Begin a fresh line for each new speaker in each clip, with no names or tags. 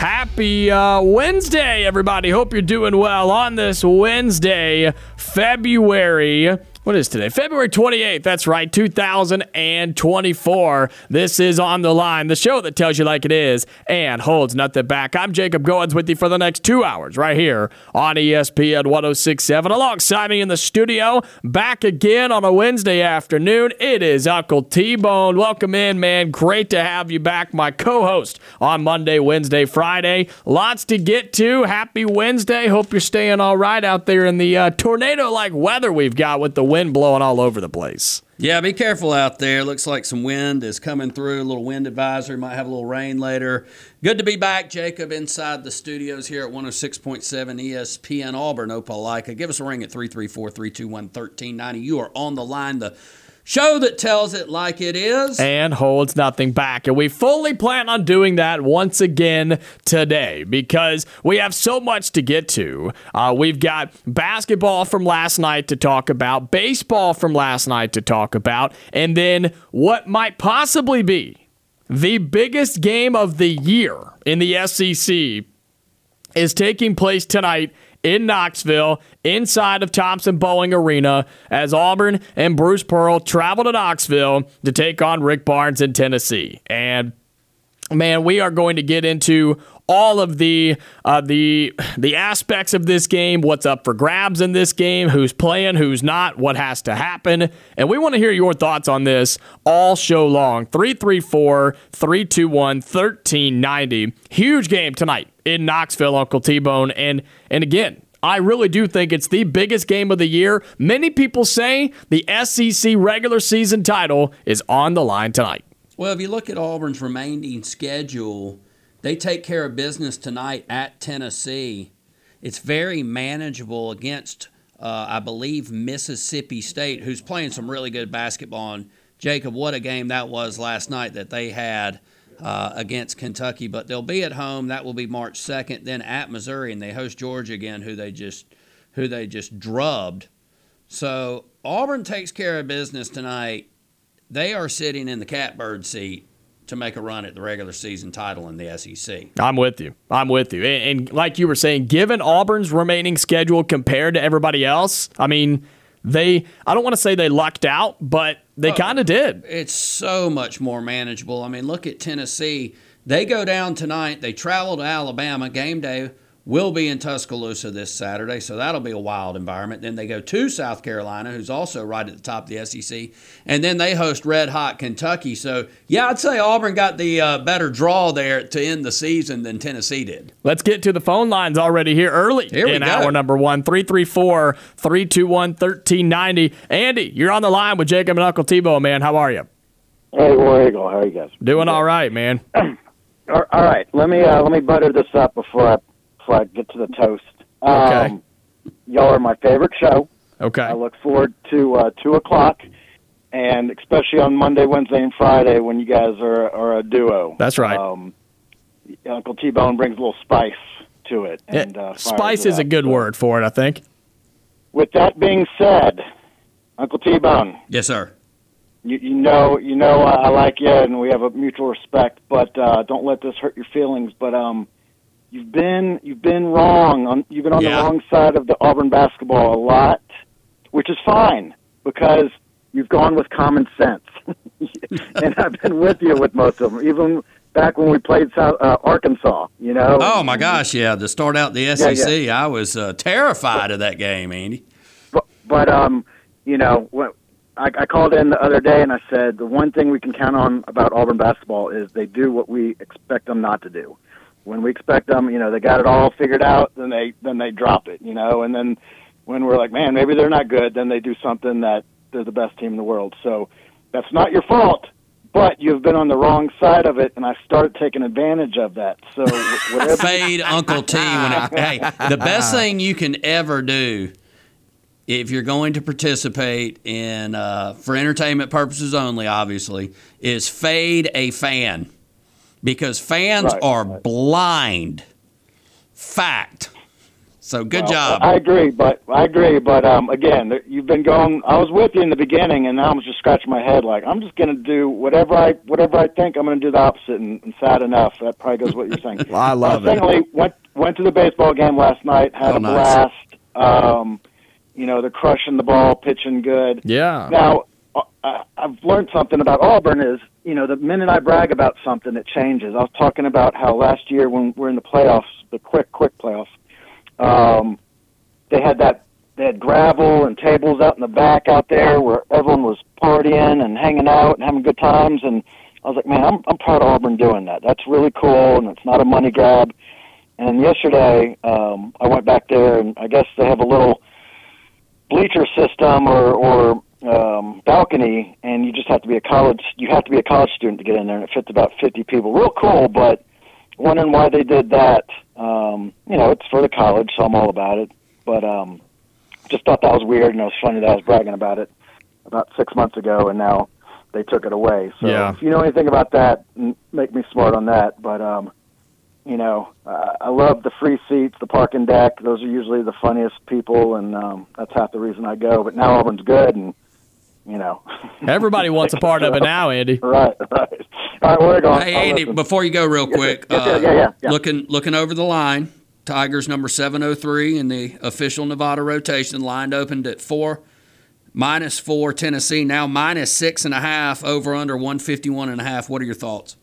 Happy uh, Wednesday, everybody. Hope you're doing well on this Wednesday, February. What is today? February 28th. That's right, 2024. This is On the Line, the show that tells you like it is and holds nothing back. I'm Jacob Goins with you for the next two hours right here on ESPN 1067. Alongside me in the studio, back again on a Wednesday afternoon. It is Uncle T Bone. Welcome in, man. Great to have you back, my co host on Monday, Wednesday, Friday. Lots to get to. Happy Wednesday. Hope you're staying all right out there in the uh, tornado like weather we've got with the wind blowing all over the place.
Yeah, be careful out there. Looks like some wind is coming through. A little wind advisory. Might have a little rain later. Good to be back, Jacob, inside the studios here at 106.7 ESPN Auburn, Opelika. Give us a ring at 334 321 1390. You are on the line. The show that tells it like it is.
and holds nothing back. And we fully plan on doing that once again today because we have so much to get to. Uh, we've got basketball from last night to talk about, baseball from last night to talk about, and then what might possibly be the biggest game of the year in the SEC is taking place tonight in Knoxville, inside of Thompson Boling Arena, as Auburn and Bruce Pearl travel to Knoxville to take on Rick Barnes in Tennessee. And man, we are going to get into all of the uh, the the aspects of this game, what's up for grabs in this game, who's playing, who's not, what has to happen. And we want to hear your thoughts on this all show long. 334 321 1390. Huge game tonight in Knoxville, Uncle T Bone. And, and again, I really do think it's the biggest game of the year. Many people say the SEC regular season title is on the line tonight.
Well, if you look at Auburn's remaining schedule, they take care of business tonight at Tennessee. It's very manageable against, uh, I believe, Mississippi State, who's playing some really good basketball. And Jacob, what a game that was last night that they had uh, against Kentucky. But they'll be at home. That will be March second. Then at Missouri, and they host Georgia again, who they just who they just drubbed. So Auburn takes care of business tonight. They are sitting in the catbird seat to make a run at the regular season title in the SEC.
I'm with you. I'm with you. And, and like you were saying, given Auburn's remaining schedule compared to everybody else, I mean, they, I don't want to say they lucked out, but they oh, kind of did.
It's so much more manageable. I mean, look at Tennessee. They go down tonight. They travel to Alabama. Game day will be in Tuscaloosa this Saturday, so that'll be a wild environment. Then they go to South Carolina, who's also right at the top of the SEC, and then they host Red Hot Kentucky. So, yeah, I'd say Auburn got the uh, better draw there to end the season than Tennessee did.
Let's get to the phone lines already here early
Here we
in
go.
hour number one, 334 321 1390. Andy, you're on the line with Jacob and Uncle T Bone, man. How are you?
Hey, War Eagle, how are you guys?
Doing all right, man.
All all right, let me uh, let me butter this up before I before I get to the toast.
Okay.
Um, y'all are my favorite show.
Okay.
I look forward to uh, two o'clock, and especially on Monday, Wednesday, and Friday when you guys are are a duo.
That's right.
Um, Uncle T Bone brings a little spice to it.
Yeah,
And uh, fires
Spice
it
is a good
So,
word for it, I think.
With that being said, Uncle T Bone,
Yes, sir.
you, you know you know I, I like you and we have a mutual respect but uh don't let this hurt your feelings but um you've been you've been wrong on you've been on
Yeah.
the wrong side of the Auburn basketball a lot which is fine because you've gone with common sense and I've been with you with most of them even back when we played South, uh, Arkansas you know
Oh, my gosh, yeah. To start out the
yeah.
SEC, I was uh, terrified of that game, Andy.
but, but um, you know, when, I, I called in the other day and I said the one thing we can count on about Auburn basketball is they do what we expect them not to do. When we expect them, you know, they got it all figured out, then they then they drop it, you know, and then when we're like, man, maybe they're not good, then they do something that they're the best team in the world. So that's not your fault, but you've been on the wrong side of it, and I started taking advantage of that. So whatever.
Fade Uncle T. When it, hey, the best thing you can ever do if you're going to participate in uh, for entertainment purposes only, obviously, is fade a fan because fans
Right,
are
right.
blind. Fact. So good job.
I agree, but I agree, but um, again, you've been going. I was with you in the beginning, and now I'm just scratching my head. Like I'm just going to do whatever I whatever I think. I'm going to do the opposite, and, and sad enough, that probably goes what you're saying.
I love
uh,
it.
Secondly, went went to the baseball game last night. Had
Oh,
a
nice.
blast. Um, you know, they're crushing the ball, pitching good.
Yeah.
Now, I've learned something about Auburn is, you know, the minute I brag about something, it changes. I was talking about how last year when we're in the playoffs, the quick, quick playoffs, um, they had that, they had gravel and tables out in the back out there where everyone was partying and hanging out and having good times. And I was like, man, I'm, I'm proud of Auburn doing that. That's really cool, and it's not a money grab. And yesterday, um, I went back there, and I guess they have a little bleacher system or or um, balcony, and you just have to be a college. You have to be a college student to get in there, and it fits about 50 people. Real cool, but wondering why they did that. Um, you know, it's for the college, so I'm all about it. But um, just thought that was weird, and it was funny that I was bragging about it about six months ago, and now they took it away. So
Yeah.
if you know anything about that, make me smart on that. But um, you know, uh, I love the free seats, the parking deck. Those are usually the funniest people, and um, that's half the reason I go. But now Auburn's good, and you know,
Everybody wants a part of it now, Andy.
right, right. All right, where are going?
Hey Andy, before you go, real quick,
yeah, yeah,
uh,
yeah, yeah, yeah.
looking looking over the line, Tigers number seven oh three in the official Nevada rotation, lined opened at four, minus four Tennessee, now minus six and a half, over under one fifty one and a half. What are your thoughts?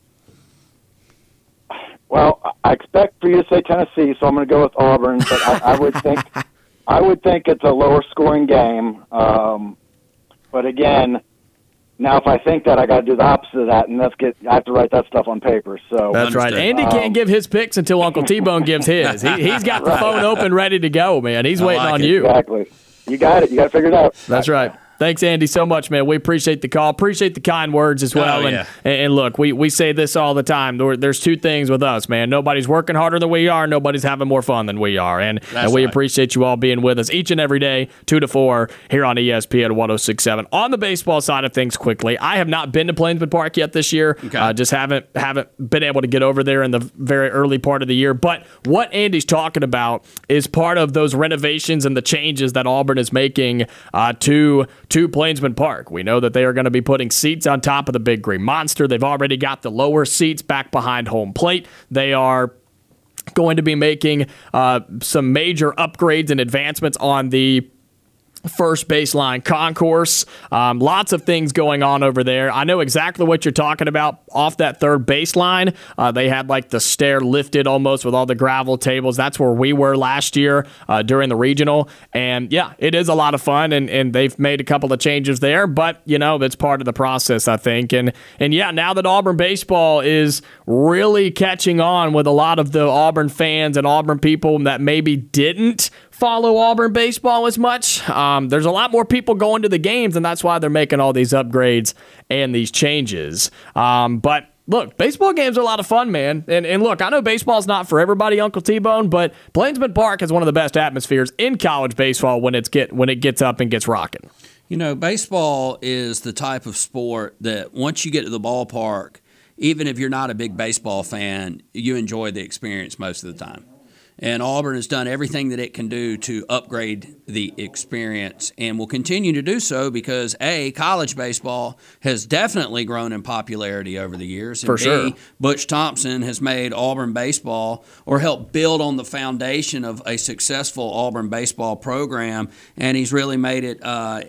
Well, I expect for you to say Tennessee, so I'm going to go with Auburn. But I, I would think, I would think it's a lower scoring game. Um, but again, now if I think that, I got to do the opposite of that, and let's get. I have to write that stuff on paper. So
That's right.
Understood.
Andy um, can't give his picks until Uncle T Bone gives his. He, he's got the phone open, ready to go, man. He's waiting
like
on
it.
you.
exactly, you got it. You got to figure it out.
That's right. Thanks, Andy, so much, man. We appreciate the call. Appreciate the kind words as well.
Oh,
and,
yeah.
and look, we, we say this all the time. There, there's two things with us, man. Nobody's working harder than we are. Nobody's having more fun than we are. And, and we
right.
appreciate you all being with us each and every day, 2 to 4, here on ESPN 1067. On the baseball side of things, quickly, I have not been to Plainsman Park yet this year.
Okay.
Uh, just haven't haven't been able to get over there in the very early part of the year. But what Andy's talking about is part of those renovations and the changes that Auburn is making uh, to to Plainsman Park. We know that they are going to be putting seats on top of the Big Green Monster. They've already got the lower seats back behind home plate. They are going to be making uh, some major upgrades and advancements on the first baseline concourse. Um, lots of things going on over there. I know exactly what you're talking about. Off that third baseline, uh, they had like the stair lifted almost with all the gravel tables. That's where we were last year uh, during the regional. And yeah, it is a lot of fun, and, and they've made a couple of changes there. But you know, it's part of the process, I think. And and yeah, now that Auburn baseball is really catching on with a lot of the Auburn fans and Auburn people that maybe didn't follow Auburn baseball as much. Um, there's a lot more people going to the games, and that's why they're making all these upgrades and these changes. Um, but look, baseball games are a lot of fun, man. And, and look, I know baseball's not for everybody, Uncle T Bone, but Plainsman Park has one of the best atmospheres in college baseball when it's get when it gets up and gets rocking.
You know, baseball is the type of sport that once you get to the ballpark, even if you're not a big baseball fan, you enjoy the experience most of the time. And Auburn has done everything that it can do to upgrade the experience and will continue to do so because A, college baseball has definitely grown in popularity over the years. And
For
B. Butch Thompson has made Auburn baseball or helped build on the foundation of a successful Auburn baseball program, and he's really made it uh,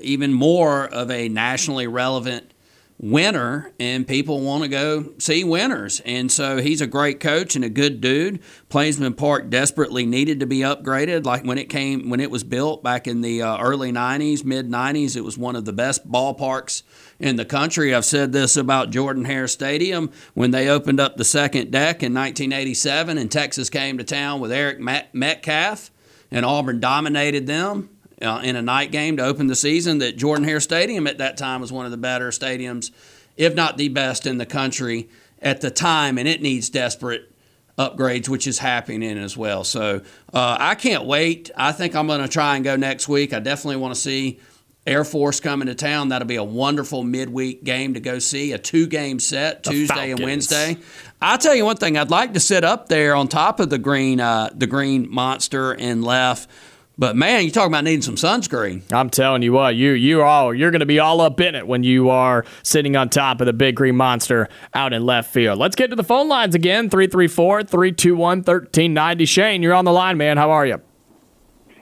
even more of a nationally relevant winner, and people want to go see winners. And so he's a great coach and a good dude. Plainsman Park desperately needed to be upgraded. Like when it came, when it was built back in the uh, early '90s, mid '90s, it was one of the best ballparks in the country. I've said this about Jordan Hare Stadium when they opened up the second deck in 1987, and Texas came to town with Eric Metcalf, and Auburn dominated them uh, in a night game to open the season that Jordan Hare Stadium at that time was one of the better stadiums, if not the best in the country at the time, and it needs desperate upgrades, which is happening as well. So uh, I can't wait. I think I'm going to try and go next week. I definitely want to see Air Force coming to town. That'll be a wonderful midweek game to go see. A two game set
The
Tuesday
Falcons.
and Wednesday. I'll tell you one thing. I'd like to sit up there on top of the green, uh, the green monster and left. But man, you talking about needing some sunscreen.
I'm telling you what, you you all you're going to be all up in it when you are sitting on top of the big green monster out in left field. Let's get to the phone lines again. 334-321-1390. Shane, you're on the line, man. How are you?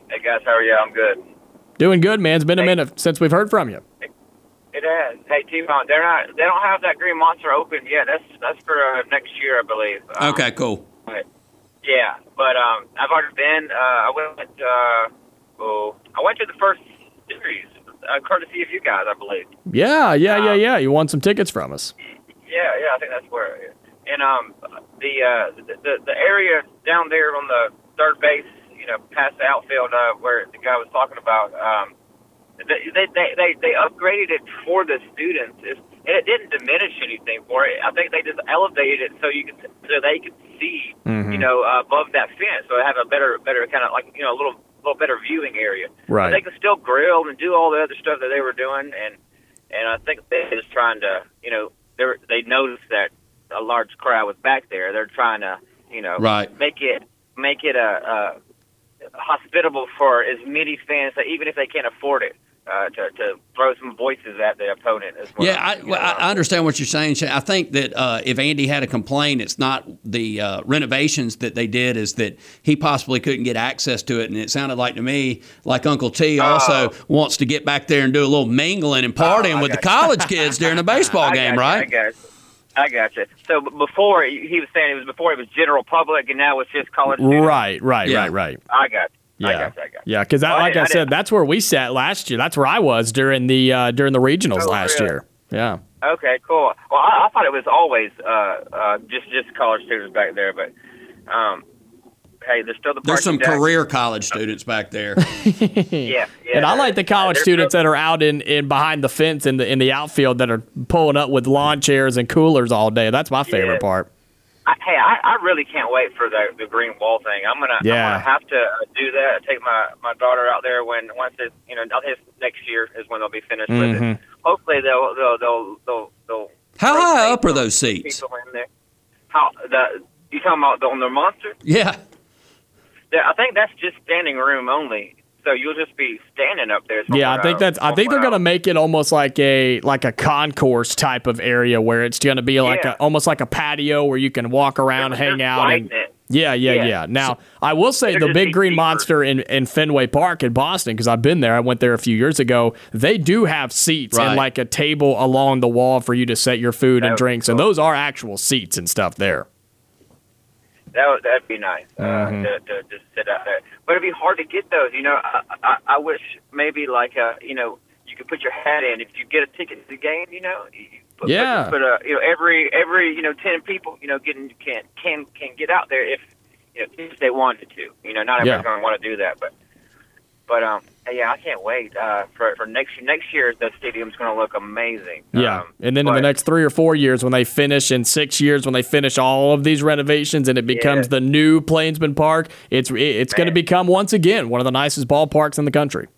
Hey guys, how are you? I'm good.
Doing good, man. It's been a minute since we've heard from you.
It has. Hey T-Bone, they're not. They don't have that green monster open yet. That's that's for uh, next year, I believe. Um,
Okay, cool.
But, yeah, but um, I've already been. Uh, I went. Uh, oh, I went to the first series, uh, courtesy of you guys, I believe.
Yeah, yeah, yeah, yeah. You won some tickets from us.
Yeah, yeah, I think that's where. And um, the uh, the, the the area down there on the third base, you know, past the outfield, uh, where the guy was talking about, um, they they they they, they upgraded it for the students, it's, and it didn't diminish anything for it. I think they just elevated it so you could so they could see, Mm-hmm. you know, uh, above that fence, so they have a better better kind of like you know a little little better viewing area.
Right.
But they can still grill and do all the other stuff that they were doing, and and I think they're just trying to, you know, they they noticed that a large crowd was back there. They're trying to, you know,
Right.
make it make it a, a hospitable for as many fans that even if they can't afford it, uh, to to throw some voices at the opponent as well.
Yeah, I, well, I. I understand what you're saying. Shane. I think that uh, if Andy had a complaint, it's not the uh, renovations that they did, is that he possibly couldn't get access to it. And it sounded like to me like Uncle T also wants to get back there and do a little mingling and partying
Oh,
with the
you.
college kids during a baseball
I
game,
got you, I
right?
got you. I got you. So before he was saying it was before it was general public, and now it's just college students.
Right, right,
Yeah.
right, right.
I got you. I
Yeah,
got you. I got you.
yeah. Because
Oh,
like I
I
said, that's where we sat last year. That's where I was during the uh, during the regionals
Oh,
last
really?
year. Yeah.
Okay, cool. Well, I, I thought it was always uh, uh, just just college students back there, but um, hey, there's still the
There's some
deck.
career college students back there.
Yeah, yeah.
And I like the college
There's
students
still-
that are out in, in behind the fence in the in the outfield that are pulling up with lawn chairs and coolers all day. That's my favorite
Yeah.
part.
I, hey, I, I really can't wait for the the green wall thing. I'm gonna,
Yeah.
I'm gonna have to uh, do that. Take my my daughter out there when once it, you know, I think it's next year is when they'll be finished with
Mm-hmm.
it. Hopefully they'll they'll they'll they'll. they'll
How high up are those seats?
People in there. How the you talking about the, on the monster?
Yeah.
Yeah, I think that's just standing room only. So you'll just be standing up there.
Yeah, I think that's. I think they're gonna make it almost like a like a concourse type of area where it's gonna be like
Yeah.
a almost like a patio where you can walk around,
They're
hang out, and
it.
yeah, yeah, yeah,
Yeah.
Now I will say the Big Green
cheaper.
Monster in, in Fenway Park in Boston because I've been there. I went there a few years ago. They do have seats
Right.
and like a table along the wall for you to set your food
That
and drinks, and those are actual seats and stuff there.
That would that'd be nice uh,
Mm-hmm.
to, to just sit out there. But it'd be hard to get those. You know, I, I, I wish maybe like uh you know you could put your hat in if you get a ticket to the game. You know, you put,
Yeah.
But uh, you know every every you know ten people you know getting can can can get out there if you know if they wanted to. You know, not everybody's
Yeah.
gonna want to do that, but but um yeah, I can't wait uh for for next year. Next year the stadium's gonna look amazing.
Yeah,
Um,
and then in the next three or four years, when they finish, in six years, when they finish all of these renovations, and it becomes
Yeah.
the new Plainsman Park, it's it's going to become once again one of the nicest ballparks in the country.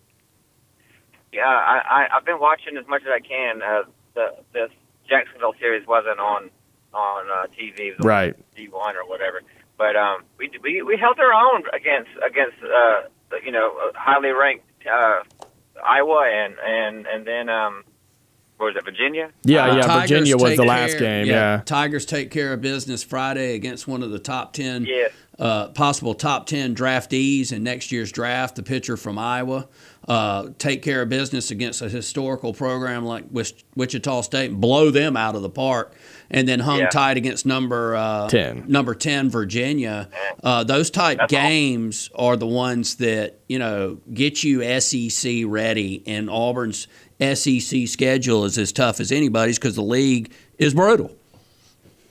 Yeah, I, I I've been watching as much as I can. Uh, the the Jacksonville series wasn't on on uh, TV,
Right.
D1 or whatever. But um, we we we held our own against against uh, you know highly ranked uh, Iowa and and and then um, what was it Virginia?
Yeah,
Uh,
yeah.
Tigers
Virginia was the last
care-
game. Yeah.
Tigers take care of business Friday against one of the top ten
Yeah.
Uh, possible top 10 draftees in next year's draft, the pitcher from Iowa. Uh, take care of business against a historical program like Wichita State and blow them out of the park, and then hung
Yeah.
tight against number uh,
10.
number ten Virginia. Uh, those type
That's
games are the ones that you know get you SEC ready, and Auburn's SEC schedule is as tough as anybody's because the league is brutal.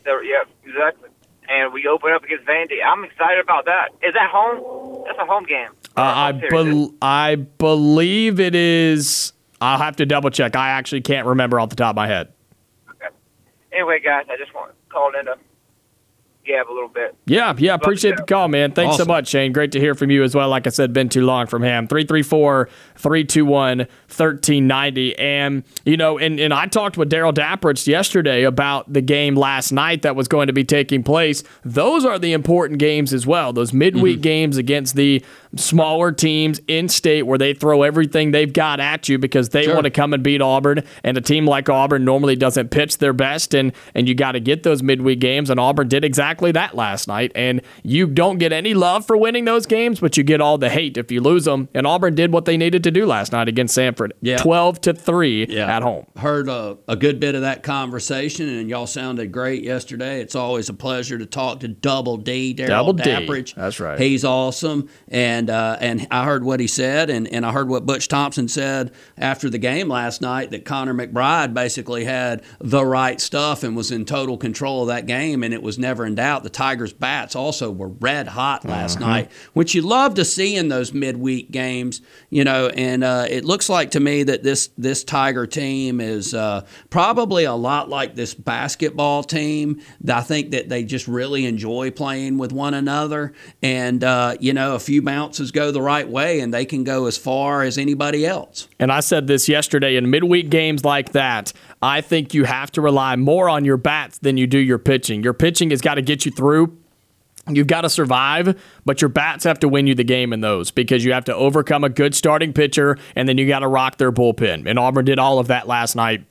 Yeah, exactly. And we open up against Vandy. I'm excited about that. Is that home? That's a home game.
Uh, I bel I believe it is. I'll have to double check. I actually can't remember off the top of my head. Okay.
Anyway, guys, I just want to call in to gab a little bit.
Yeah, yeah, appreciate the call, man. Thanks so much, Shane. Great to hear from you as well. Like I said, been too long from him. 334 321 1390. And, you know, and, and I talked with Daryl Dapprich yesterday about the game last night that was going to be taking place. Those are the important games as well. Those midweek mm-hmm. games against the smaller teams in state where they throw everything they've got at you because they
Sure.
want to come and beat Auburn. And a team like Auburn normally doesn't pitch their best, and and you got to get those midweek games. And Auburn did exactly that last night. And you don't get any love for winning those games, but you get all the hate if you lose them. And Auburn did what they needed to do last night against Samford,
Yeah.
twelve to three at home.
Heard a, a good bit of that conversation, and y'all sounded great yesterday. It's always a pleasure to talk to Double D, Daryl
Double D. That's right.
He's awesome, and uh, and I heard what he said, and, and I heard what Butch Thompson said after the game last night. That Connor McBride basically had the right stuff and was in total control of that game, and it was never in doubt. The Tigers' bats also were red hot last night, which you love to see in those midweek games, you know. And uh, it looks like to me that this this Tiger team is uh, probably a lot like this basketball team. I think that they just really enjoy playing with one another, and uh, you know, a few bounces go the right way, and they can go as far as anybody else.
And I said this yesterday in midweek games like that, I think you have to rely more on your bats than you do your pitching. Your pitching has got to get you through. You've got to survive, but your bats have to win you the game in those because you have to overcome a good starting pitcher and then you got to rock their bullpen. And Auburn did all of that last night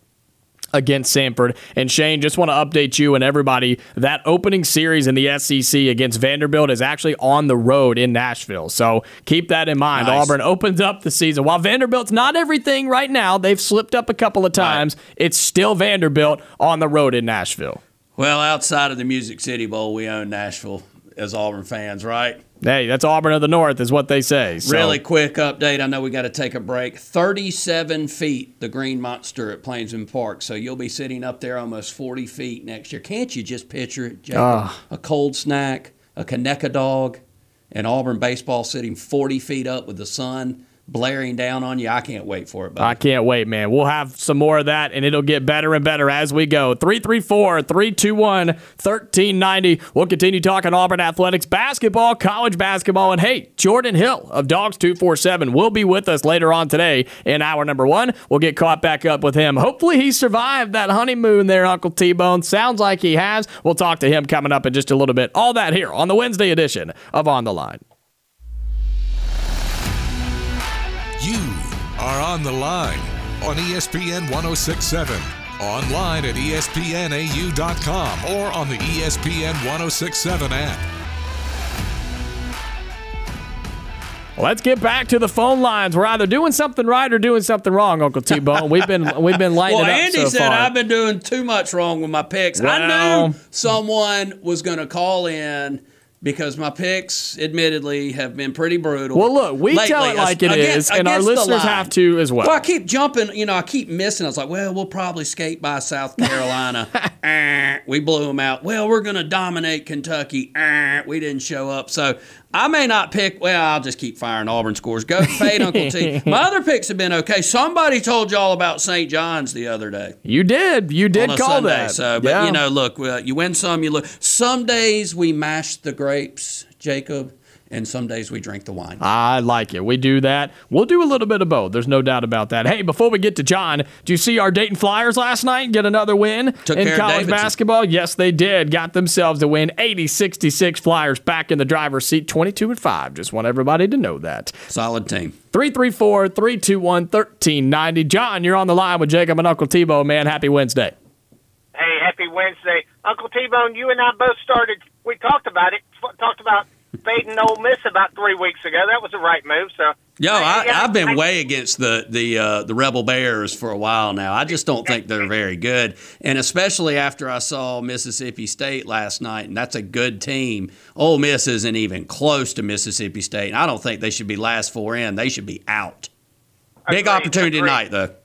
against Samford. And Shane, just want to update you and everybody that opening series in the SEC against Vanderbilt is actually on the road in Nashville. So keep that in mind.
Nice.
Auburn opens up the season. While Vanderbilt's not everything right now, they've slipped up a couple of times. It's still Vanderbilt on the road in Nashville.
Well, outside of the Music City Bowl, we own Nashville as Auburn fans, right?
Hey, that's Auburn of the North, is what they say. So,
Really quick update. I know we got to take a break. 37 feet, the Green Monster at Plainsman Park. So you'll be sitting up there almost 40 feet next year. Can't you just picture it, Jacob?
Ah.
A cold snack, a Conecuh dog, and Auburn baseball sitting 40 feet up with the sun blaring down on you. I can't wait for it, buddy.
I can't wait, man. We'll have some more of that, and it'll get better and better as we go. 334 321 1390. We'll continue talking Auburn athletics, basketball, college basketball, and hey, Jordan Hill of Dawgs 247 will be with us later on today in hour number one. We'll get caught back up with him. Hopefully, he survived that honeymoon there, Uncle T Bone. Sounds like he has. We'll talk to him coming up in just a little bit. All that here on the Wednesday edition of On the Line.
Are on the line on ESPN 1067, online at ESPNAU.com, or on the ESPN 1067 app.
Let's get back to the phone lines. We're either doing something right or doing something wrong, Uncle T Bone. We've been we've been lighting
Well,
it up
Andy
so
said
far.
I've been doing too much wrong with my picks. I knew someone was going to call in because my picks, admittedly, have been pretty brutal.
Well, look, we
lately,
tell it like it
against-
is, and our listeners have to as well.
Well, I keep jumping. You know, I keep missing. I was like, well, we'll probably skate by South Carolina. Eh, we blew them out. Well, we're going to dominate Kentucky. Eh, we didn't show up. So I may not pick. Well, I'll just keep firing Auburn scores. Go fade Uncle T. My other picks have been okay. Somebody told y'all about St. John's the other day
You did. You did call
Sunday.
that.
So, but
Yeah.
you know, look, you win some, you lose. Some days we mash the grapes, Jacob, and some days we drink the wine.
I like it. We do that. We'll do a little bit of both. There's no doubt about that. Hey, before we get to John, do you see our Dayton Flyers last night get another win
Took
in college
Davidson.
basketball? Yes, they did. Got themselves a win. 80-66 Flyers back in the driver's seat, 22 and 5. Just want everybody to know that.
Solid team.
334-321-1390. John, you're on the line with Jacob and Uncle T Bone, man. Happy Wednesday.
Hey, happy Wednesday, Uncle T Bone. You and I both started. We talked about it. f- Talked about fading Ole Miss about three weeks ago. That was the right move. So,
Yo, I,
yeah,
I've been
I-
way against the the uh, the Rebel Bears for a while now. I just don't think they're very good, and especially after I saw Mississippi State last night, and that's a good team. Ole Miss isn't even close to Mississippi State. and I don't think they should be last four in. They should be out. Big opportunity
agreed.
tonight, though.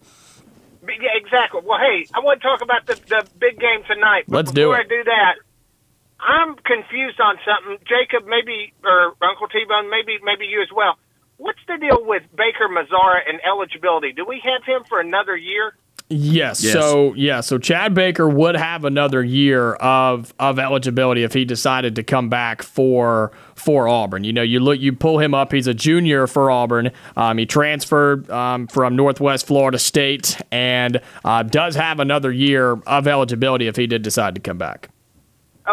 Yeah, exactly. Well, hey, I want to talk about the the big game tonight. But
Let's do
before
it.
I do that, I'm confused on something. Jacob, maybe or Uncle T Bone, maybe maybe you as well. What's the deal with Baker Mazara and eligibility? Do we have him for another year?
Yes.
Yes.
So yeah. So Chad Baker would have another year of of eligibility if he decided to come back for for Auburn. You know, you look, you pull him up. He's a junior for Auburn. Um, he transferred um, from Northwest Florida State and uh, does have another year of eligibility if he did decide to come back.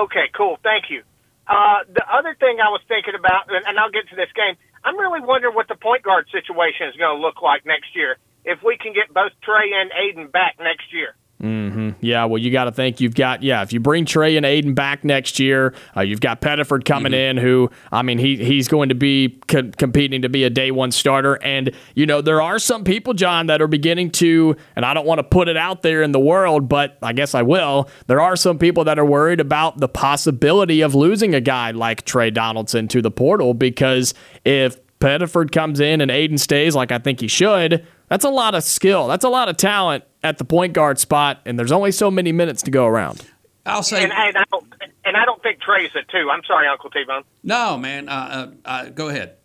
Okay, cool. Thank you. Uh, the other thing I was thinking about, and, and I'll get to this game, I'm really wondering what the point guard situation is going to look like next year. If we can get both Tre and Aden back next year.
Yeah, well, you got to think you've got yeah. If you bring Tre and Aden back next year, uh, you've got Pettiford coming in, who I mean he he's going to be co- competing to be a day one starter, and you know there are some people, John, that are beginning to, and I don't want to put it out there in the world, but I guess I will. There are some people that are worried about the possibility of losing a guy like Tre Donaldson to the portal because if Pettiford comes in and Aden stays like I think he should, that's a lot of skill. That's a lot of talent at the point guard spot, and there's only so many minutes to go around.
I'll say
And, and I don't and I don't think Tre's a two. I'm sorry, Uncle T Bone.
no, man. Uh, uh, uh, go ahead.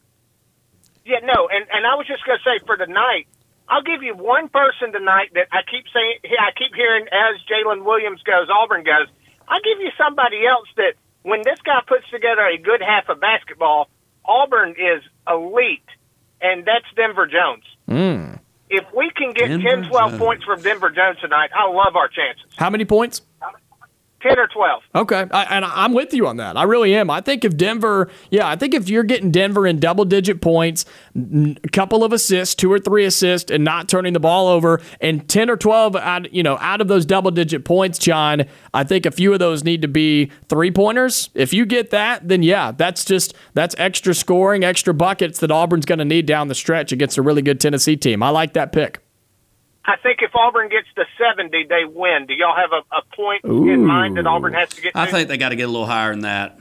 Yeah, no, and and I was just going to say for tonight, I'll give you one person tonight that I keep saying, I keep hearing as Jaylin Williams goes, Auburn goes. I'll give you somebody else that when this guy puts together a good half of basketball, Auburn is elite, and that's Denver Jones. If we can get
Denver
10, 12
Jones.
points from Denver Jones tonight, I love our chances.
How many points?
10 or 12.
Okay, I, and I'm with you on that. I really am. I think if Denver, yeah, I think if you're getting Denver in double digit points, a couple of assists, two or three assists, and not turning the ball over, and ten or twelve out, you know, out of those double digit points, John, I think a few of those need to be three pointers. If you get that, then yeah, that's just that's extra scoring, extra buckets that Auburn's going to need down the stretch against a really good Tennessee team. I like that pick.
I think if Auburn gets to 70, they win. Do y'all have a, a point in mind that Auburn has to get to?
I think they got to get a little higher than that.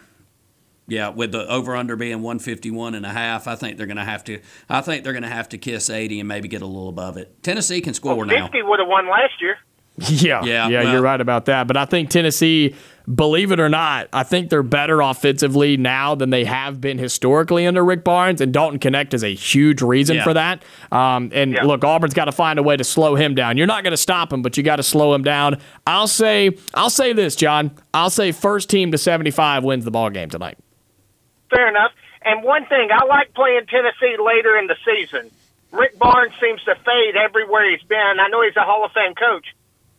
Yeah, with the over under being 151 and a half, I think they're going to have to I think they're going to have to kiss 80 and maybe get a little above it. Tennessee can score now.
50 would have won last year.
Yeah,
Yeah,
yeah,
well-
you're right about that. But I think Tennessee, believe it or not, I think they're better offensively now than they have been historically under Rick Barnes, and Dalton Knecht is a huge reason
Yeah.
for that. Um, and
Yeah.
look, Auburn's got to find a way to slow him down. You're not going to stop him, but you got to slow him down. I'll say, I'll say this, John. I'll say first team to 75 wins the ball game tonight.
Fair enough. And one thing, I like playing Tennessee later in the season. Rick Barnes seems to fade everywhere he's been. I know he's a Hall of Fame coach,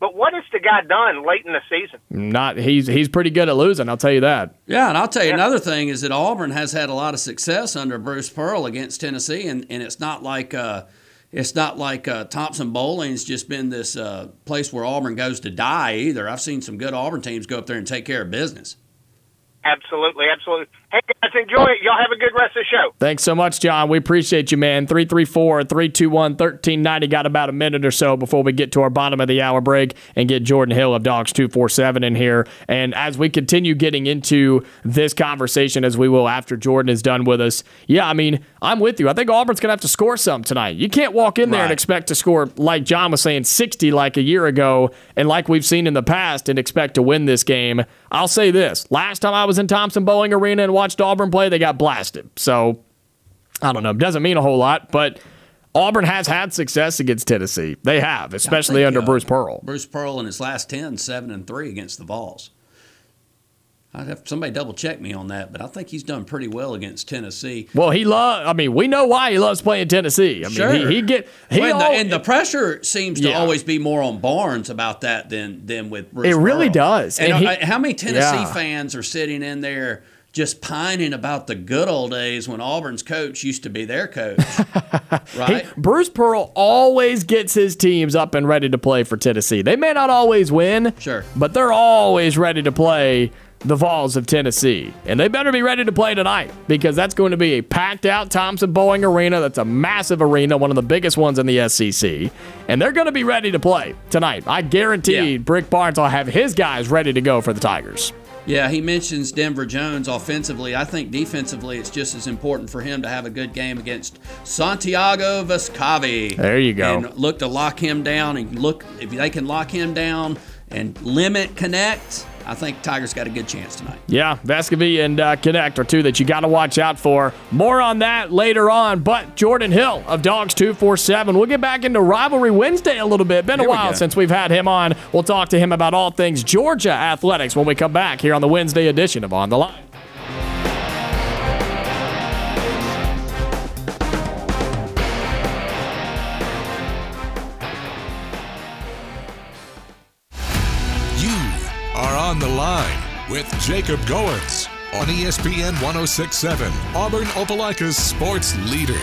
but what has the guy done late in the season?
Not he's he's pretty good at losing. I'll tell you that.
Yeah, and I'll tell you another thing is that Auburn has had a lot of success under Bruce Pearl against Tennessee, and, and it's not like uh, it's not like uh, Thompson Boling's just been this uh, place where Auburn goes to die either. I've seen some good Auburn teams go up there and take care of business.
Absolutely, absolutely. Hey guys, enjoy it. Y'all have a good rest of the show.
Thanks so much, John. We appreciate you, man. 334 321 1390. Got about a minute or so before we get to our bottom of the hour break and get Jordan Hill of Dawgs 247 in here. And as we continue getting into this conversation, as we will after Jordan is done with us, yeah, I mean, I'm with you. I think Auburn's going to have to score some tonight. You can't walk in there and expect to score, like John was saying, 60 like a year ago and like we've seen in the past and expect to win this game. I'll say this last time I was in Thompson Boling Arena and watched Auburn play, they got blasted. So I don't know. It Doesn't mean a whole lot, but Auburn has had success against Tennessee. They have, especially
think,
under
uh,
Bruce Pearl.
Bruce Pearl in his last 10, 7 and 3 against the Vols. I'd have somebody double check me on that, but I think he's done pretty well against Tennessee.
Well, he love. I mean, we know why he loves playing Tennessee. I mean,
Sure.
he, he get he
Well, and, the, and the pressure seems to always be more on Barnes about that than than with Bruce.
It really
Pearl.
does.
And,
And he-
uh, how many Tennessee
Yeah.
fans are sitting in there just pining about the good old days when Auburn's coach used to be their coach, right?
Bruce Pearl always gets his teams up and ready to play for Tennessee. They may not always win,
Sure.
but they're always ready to play the Vols of Tennessee. And they better be ready to play tonight because that's going to be a packed out Thompson Boling Arena. That's a massive arena, one of the biggest ones in the SEC. And they're going to be ready to play tonight. I guarantee
Yeah.
Rick Barnes will have his guys ready to go for the Tigers.
Yeah, he mentions Denver Jones offensively. I think defensively, it's just as important for him to have a good game against Santiago Vescovi.
There you go.
And look to lock him down and look if they can lock him down and limit Knecht. I think Tigers got a good chance tonight.
Yeah, Vescovi and uh, Knecht are two that you got to watch out for. More on that later on. But Jordan Hill of Dawgs 247. We'll get back into Rivalry Wednesday a little bit. Been a
Here we
while
go.
since we've had him on. We'll talk to him about all things Georgia athletics when we come back here on the Wednesday edition of On the Line.
On the line with Jacob Goins on ESPN 1067, Auburn Opelika's sports leader.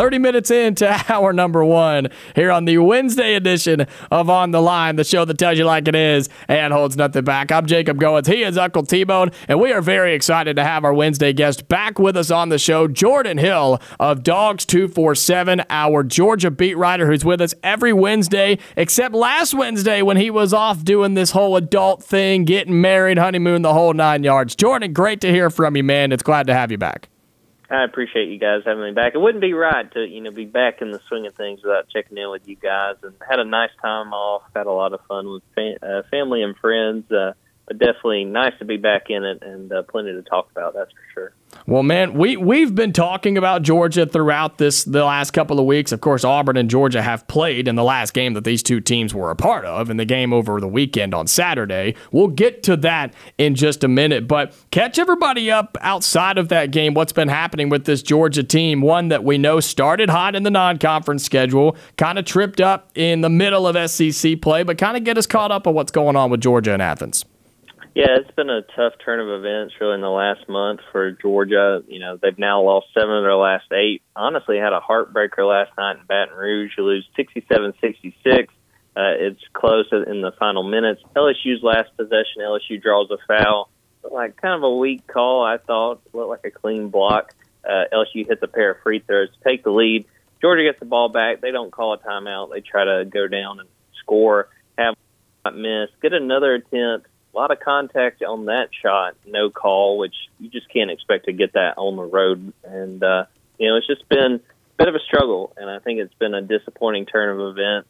30 minutes into hour number one here on the Wednesday edition of On the Line, the show that tells you like it is and holds nothing back. I'm Jacob Goins. He is Uncle T Bone, and we are very excited to have our Wednesday guest back with us on the show, Jordan Hill of Dawgs 247, our Georgia beat writer who's with us every Wednesday, except last Wednesday when he was off doing this whole adult thing, getting married, honeymoon, the whole nine yards. Jordan, great to hear from you, man. It's glad to have you back.
I appreciate you guys having me back. It wouldn't be right to you know be back in the swing of things without checking in with you guys. And had a nice time off. Had a lot of fun with fa- uh, family and friends. Uh, but definitely nice to be back in it and uh, plenty to talk about. That's for sure.
Well, man, we we've been talking about Georgia throughout this the last couple of weeks. Of course, Auburn and Georgia have played in the last game that these two teams were a part of, in the game over the weekend on Saturday. We'll get to that in just a minute, but catch everybody up outside of that game. What's been happening with this Georgia team? One that we know started hot in the non-conference schedule, kind of tripped up in the middle of SEC play, but kind of get us caught up on what's going on with Georgia and Athens.
Yeah, it's been a tough turn of events really in the last month for Georgia. You know, they've now lost seven of their last eight. Honestly, had a heartbreaker last night in Baton Rouge. You lose 67-66. Uh, it's close in the final minutes. LSU's last possession, LSU draws a foul. Like kind of a weak call, I thought. Looked like a clean block. Uh, LSU hits a pair of free throws to take the lead. Georgia gets the ball back. They don't call a timeout. They try to go down and score. Have not miss. Get another attempt. A lot of contact on that shot. No call, which you just can't expect to get that on the road. And uh, you know, it's just been a bit of a struggle, and I think it's been a disappointing turn of events.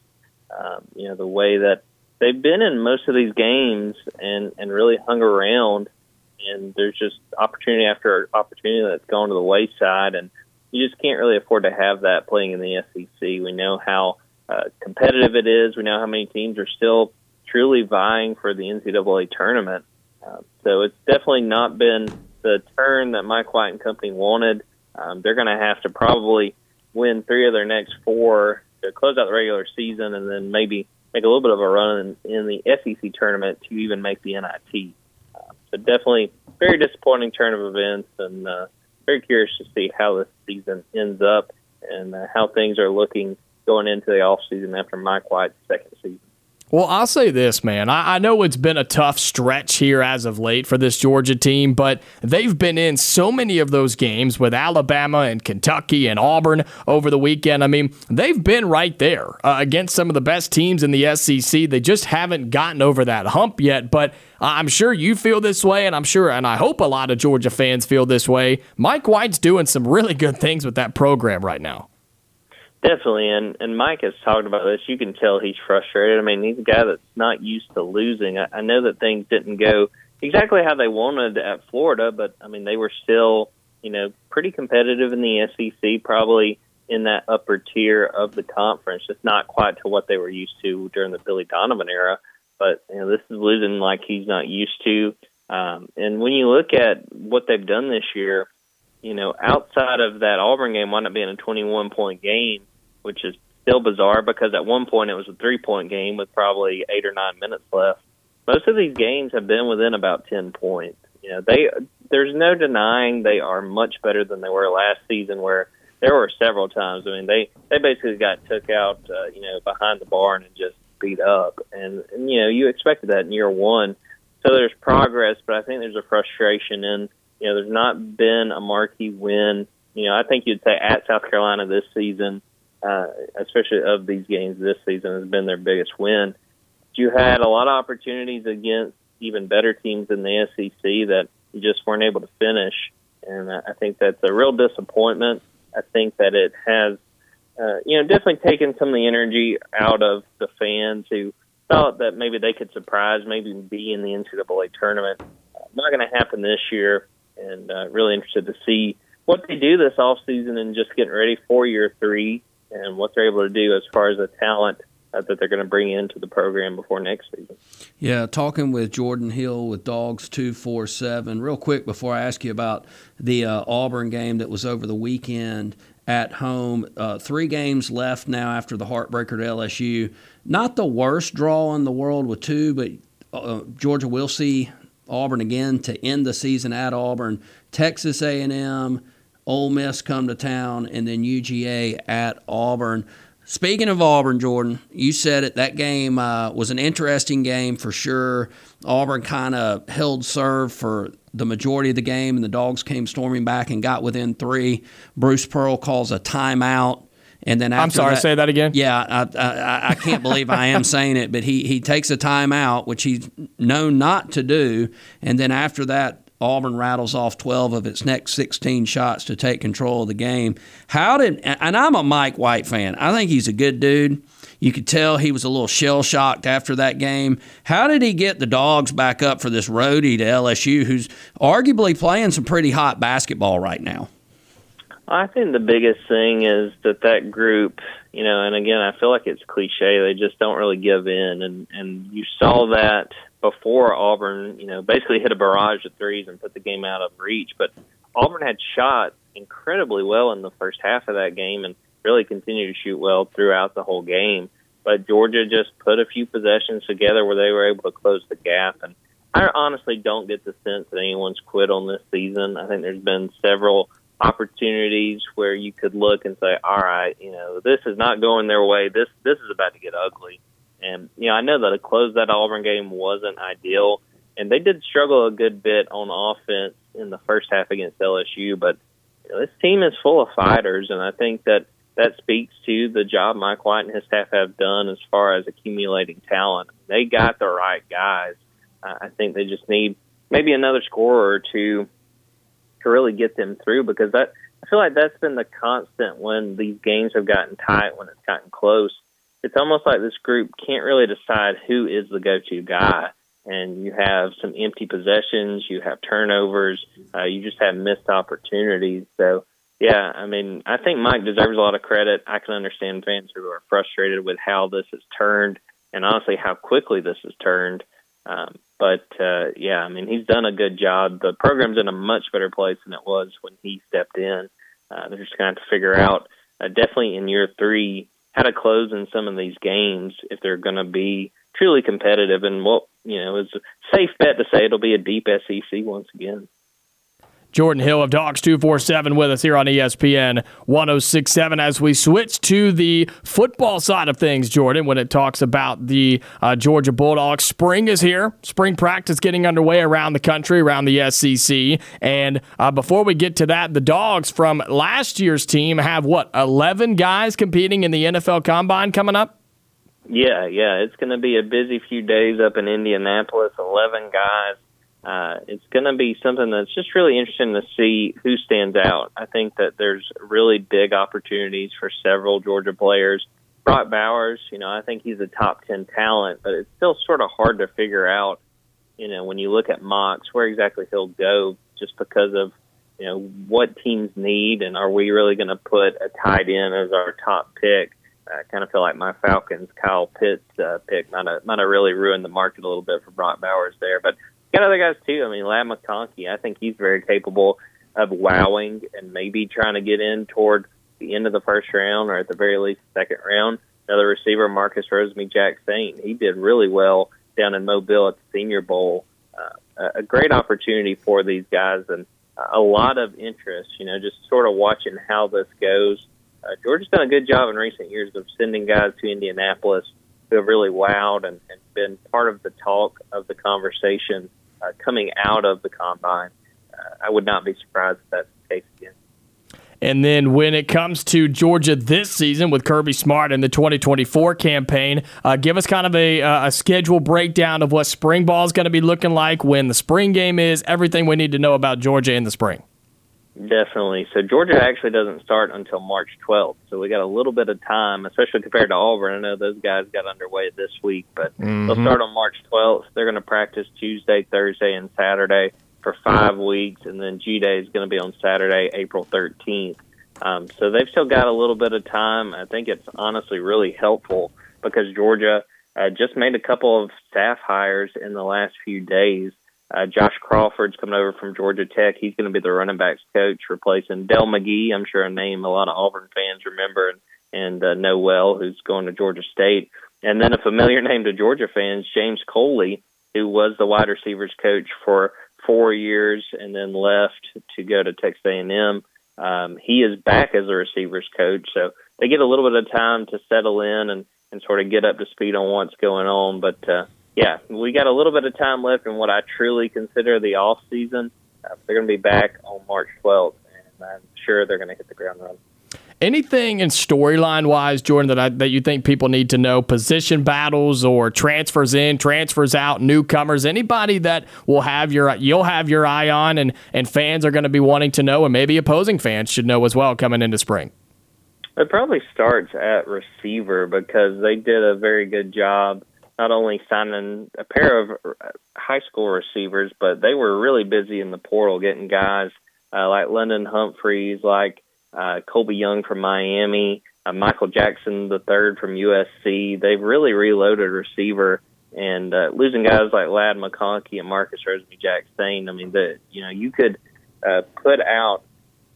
Um, you know, the way that they've been in most of these games and and really hung around, and there's just opportunity after opportunity that's gone to the wayside, and you just can't really afford to have that playing in the SEC. We know how uh, competitive it is. We know how many teams are still truly vying for the NCAA tournament. Uh, so it's definitely not been the turn that Mike White and company wanted. Um, they're going to have to probably win three of their next four to close out the regular season, and then maybe make a little bit of a run in, in the SEC tournament to even make the NIT. Uh, so definitely very disappointing turn of events, and uh, very curious to see how this season ends up and uh, how things are looking going into the off season after Mike White's second season.
Well, I'll say this, man. I, I know it's been a tough stretch here as of late for this Georgia team, but they've been in so many of those games with Alabama and Kentucky and Auburn over the weekend. I mean, they've been right there uh, against some of the best teams in the SEC. They just haven't gotten over that hump yet, but I'm sure you feel this way, and I'm sure, and I hope a lot of Georgia fans feel this way. Mike White's doing some really good things with that program right now.
Definitely, and and Mike has talked about this. You can tell he's frustrated. I mean, he's a guy that's not used to losing. I, I know that things didn't go exactly how they wanted at Florida, but I mean, they were still, you know, pretty competitive in the SEC, probably in that upper tier of the conference. Just not quite to what they were used to during the Billy Donovan era. But you know, this is losing like he's not used to. Um, and when you look at what they've done this year, you know, outside of that Auburn game, wound up being a 21 point game which is still bizarre because at one point it was a three point game with probably eight or nine minutes left. Most of these games have been within about ten points. You know, they there's no denying they are much better than they were last season where there were several times. I mean they they basically got took out uh, you know, behind the barn and just beat up and, and you know, you expected that in year one. so there's progress, but I think there's a frustration in you know there's not been a marquee win. You know, I think you'd say at South Carolina this season, uh, especially of these games this season, has been their biggest win. You had a lot of opportunities against even better teams in the SEC that you just weren't able to finish, and I think that's a real disappointment. I think that it has, uh, you know, definitely taken some of the energy out of the fans who thought that maybe they could surprise, maybe be in the NCAA tournament. Uh, not going to happen this year, and uh, really interested to see what they do this off season and just getting ready for year three and what they're able to do as far as the talent uh, that they're going to bring into the program before next season.
Yeah, talking with Jordan Hill with Dawgs two four seven. Real quick before I ask you about the uh, Auburn game that was over the weekend at home. Uh, three games left now after the heartbreaker to LSU. Not the worst draw in the world with two, but uh, Georgia will see Auburn again to end the season at Auburn. Texas A&M, Ole Miss come to town, and then UGA at Auburn. Speaking of Auburn, Jordan, you said it. That game uh, was an interesting game for sure. Auburn kind of held serve for the majority of the game, and the Dogs came storming back and got within three. Bruce Pearl calls a timeout. And then
I'm sorry,
that,
say that again.
Yeah, I, I, I can't believe I am saying it, but he, he takes a timeout, which he's known not to do. And then after that, Auburn rattles off 12 of its next 16 shots to take control of the game. How did, and I'm a Mike White fan, I think he's a good dude. You could tell he was a little shell shocked after that game. How did he get the dogs back up for this roadie to LSU, who's arguably playing some pretty hot basketball right now?
I think the biggest thing is that that group, you know, and again, I feel like it's cliche. They just don't really give in, and and you saw that before Auburn, you know, basically hit a barrage of threes and put the game out of reach. But Auburn had shot incredibly well in the first half of that game and really continued to shoot well throughout the whole game. But Georgia just put a few possessions together where they were able to close the gap. And I honestly don't get the sense that anyone's quit on this season. I think there's been several opportunities where you could look and say, all right, you know, this is not going their way. This this is about to get ugly. And you know, I know that to close that Auburn game wasn't ideal, and they did struggle a good bit on offense in the first half against LSU. But you know, this team is full of fighters, and I think that that speaks to the job Mike White and his staff have done as far as accumulating talent. They got the right guys. I think they just need maybe another scorer or two to really get them through because that I feel like that's been the constant when these games have gotten tight, when it's gotten close it's almost like this group can't really decide who is the go-to guy. And you have some empty possessions, you have turnovers, uh, you just have missed opportunities. So, yeah, I mean, I think Mike deserves a lot of credit. I can understand fans who are frustrated with how this has turned, and honestly, how quickly this has turned. Um, but uh, yeah, I mean, he's done a good job. The program's in a much better place than it was when he stepped in. Uh, they're just going to have to figure out, uh, definitely in year three, how to close in some of these games if they're going to be truly competitive. And what you know is a safe bet to say it'll be a deep SEC once again.
Jordan Hill of Dawgs 247 with us here on ESPN 1067 as we switch to the football side of things, Jordan, when it talks about the uh, Georgia Bulldogs. Spring is here. Spring practice getting underway around the country, around the SEC. And uh, before we get to that, the Dogs from last year's team have what, 11 guys competing in the NFL Combine coming up?
Yeah, yeah. It's going to be a busy few days up in Indianapolis. 11 guys uh, it's going to be something that's just really interesting to see who stands out. I think that there's really big opportunities for several Georgia players. Brock Bowers, you know, I think he's a top 10 talent, but it's still sort of hard to figure out, you know, when you look at mocks, where exactly he'll go just because of, you know, what teams need and are we really going to put a tight end as our top pick? I kind of feel like my Falcons, Kyle Pitts uh, pick might have, might have really ruined the market a little bit for Brock Bowers there. But got other guys too. I mean, Ladd McConkey, I think he's very capable of wowing and maybe trying to get in toward the end of the first round or at the very least second round. Another receiver, Marcus Rosemy-Jacksaint, he did really well down in Mobile at the Senior Bowl. Uh, a great opportunity for these guys and a lot of interest. You know, just sort of watching how this goes. Uh, Georgia's done a good job in recent years of sending guys to Indianapolis who have really wowed and, and been part of the talk of the conversation uh, coming out of the combine. Uh, I would not be surprised if that's the case again.
And then when it comes to Georgia this season with Kirby Smart and the 2024 campaign, uh, give us kind of a, uh, a schedule breakdown of what spring ball is going to be looking like, when the spring game is, everything we need to know about Georgia in the spring.
Definitely. So Georgia actually doesn't start until March 12th. So we got a little bit of time, especially compared to Auburn. I know those guys got underway this week, but mm-hmm. they'll start on March 12th. They're going to practice Tuesday, Thursday, and Saturday for five weeks, and then G Day is going to be on Saturday, April 13th. Um, so they've still got a little bit of time. I think it's honestly really helpful because Georgia uh, just made a couple of staff hires in the last few days. Uh, Josh Crawford's coming over from Georgia Tech. He's going to be the running backs coach, replacing Dell McGee. I'm sure a name a lot of Auburn fans remember and, and uh, know well, who's going to Georgia State. And then a familiar name to Georgia fans, James Coley, who was the wide receivers coach for four years and then left to go to Texas A&M. Um, he is back as a receivers coach, so they get a little bit of time to settle in and, and sort of get up to speed on what's going on. But uh, yeah, we got a little bit of time left in what I truly consider the off season. Uh, they're going to be back on March 12th, and I'm sure they're going to hit the ground running.
Anything in storyline wise, Jordan, that I, that you think people need to know? Position battles or transfers in, transfers out, newcomers. Anybody that will have your you'll have your eye on, and and fans are going to be wanting to know, and maybe opposing fans should know as well coming into spring.
It probably starts at receiver because they did a very good job not only signing a pair of high school receivers, but they were really busy in the portal getting guys uh, like London Humphreys, like uh, Colbie Young from Miami, uh, Michael Jackson the third from USC. They've really reloaded receiver and uh, losing guys like Ladd McConkey and Marcus Rosemy-Jacksaint. I mean, the you know you could uh, put out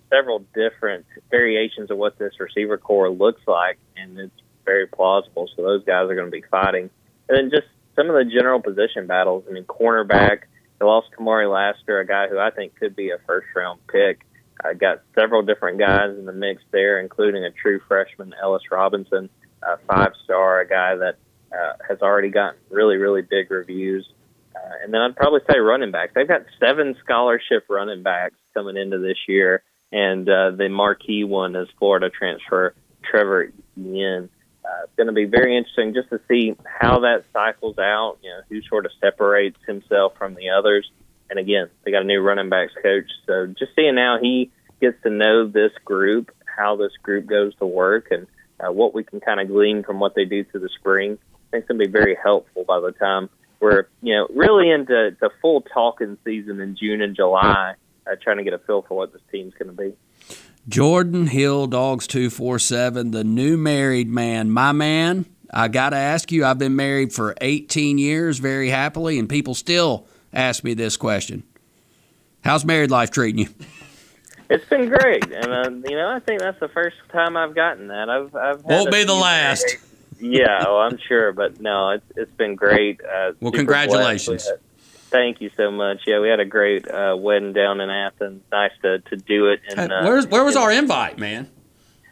several different variations of what this receiver core looks like, and it's very plausible. So those guys are going to be fighting, and then just some of the general position battles. I mean, cornerback. They lost Kamari Lassiter, a guy who I think could be a first round pick. I got several different guys in the mix there, including a true freshman, Ellis Robinson, a five star, a guy that uh, has already gotten really, really big reviews. Uh, and then I'd probably say running backs. They've got seven scholarship running backs coming into this year, and uh, the marquee one is Florida transfer Trevor Etienne. Uh, it's going to be very interesting just to see how that cycles out. You know, who sort of separates himself from the others. And again, they got a new running backs coach. So just seeing how he gets to know this group, how this group goes to work, and uh, what we can kind of glean from what they do through the spring, I think it's going to be very helpful by the time we're, you know, really into the full talking season in June and July, uh, trying to get a feel for what this team's going to be.
Jordan Hill, Dawgs 247, the new married man. My man, I got to ask you, I've been married for 18 years very happily, and people still ask me this question. How's married life treating you?
It's been great, and uh, you know I think that's the first time I've gotten that. I've I've
won't be the last.
yeah, oh, I'm sure, but no, it's it's been great. Uh,
well, congratulations.
Thank you so much. Yeah, we had a great uh, wedding down in Athens. Nice to, to do it. And,
uh, Where's, where was our invite, man?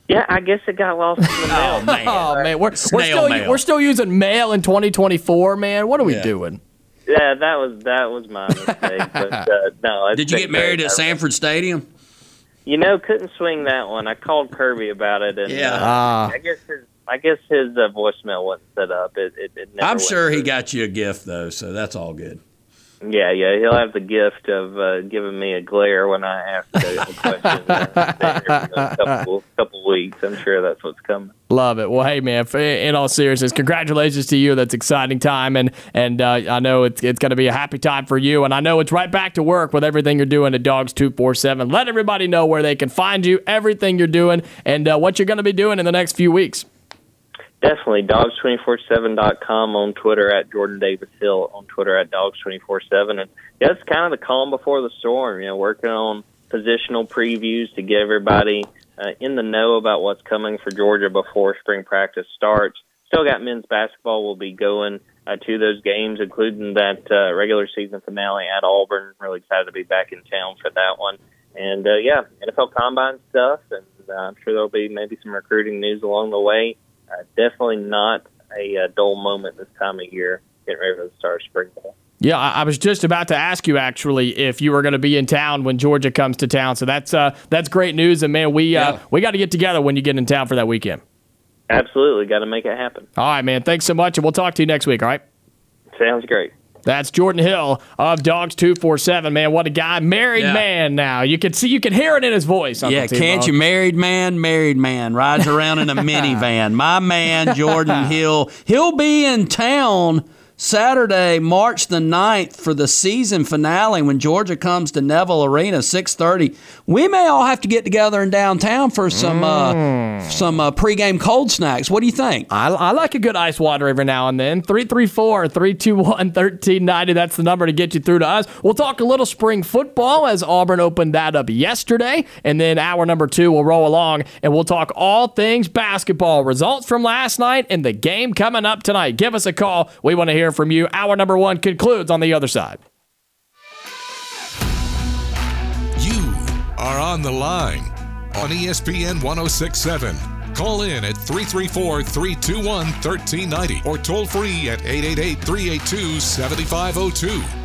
Yeah, I guess it got lost in the mail.
oh man,
oh, man. We're, we're still mail. we're still using mail in 2024, man. What are we yeah. doing?
Yeah, that was that was my mistake. but uh, no,
did you get married at Sanford Stadium?
You know, couldn't swing that one. I called Kirby about it, and
yeah,
uh, I guess his I guess his uh, voicemail wasn't set up. It, it, it
I'm sure through. he got you a gift though, so that's all good.
Yeah, yeah, he'll have the gift of uh, giving me a glare when I ask a question a couple couple weeks. I'm sure that's what's coming.
Love it. Well, hey man, in all seriousness, congratulations to you. That's exciting time, and and uh, I know it's it's going to be a happy time for you. And I know it's right back to work with everything you're doing at Dawgs Two Four Seven. Let everybody know where they can find you, everything you're doing, and uh, what you're going to be doing in the next few weeks.
Definitely. Dawgs247.com on Twitter at Jordan Davis Hill on Twitter at Dawgs247. And it's kind of the calm before the storm, you know, working on positional previews to get everybody uh, in the know about what's coming for Georgia before spring practice starts. Still got men's basketball. We'll be going uh, to those games, including that uh, regular season finale at Auburn. Really excited to be back in town for that one. And uh, yeah, NFL Combine stuff, and uh, I'm sure there'll be maybe some recruiting news along the way. Uh, definitely not a, uh dull moment this time of year, getting ready for the start of spring ball.
Yeah, I, I was just about to ask you actually if you were going to be in town when Georgia comes to town. So that's uh, that's great news, and man, we uh, we got to get together when you get in town for that weekend.
Absolutely, got to make it happen.
All right, man. Thanks so much, and we'll talk to you next week. All right.
Sounds great.
That's Jordan Hill of Dawgs Two Four Seven. Man, what a guy! Married
Yeah.
man now. You can see, you can hear it in his voice. Uncle
Yeah,
T-Bone.
can't you? Married man, married man, rides around in a minivan. My man, Jordan Hill. He'll be in town Saturday, March the 9th for the season finale when Georgia comes to Neville Arena, 6.30. We may all have to get together in downtown for some uh, some uh, pregame cold snacks. What do you think?
I, I like a good ice water every now and then. 334 321 1390. That's the number to get you through to us. We'll talk a little spring football as Auburn opened that up yesterday. And then hour number two will roll along and we'll talk all things basketball. Results from last night and the game coming up tonight. Give us a call. We want to hear from you. Hour number one concludes on the other side.
You are on the line on ESPN 1067. Call in at 334 321 1390 or toll free at 888 382 7502.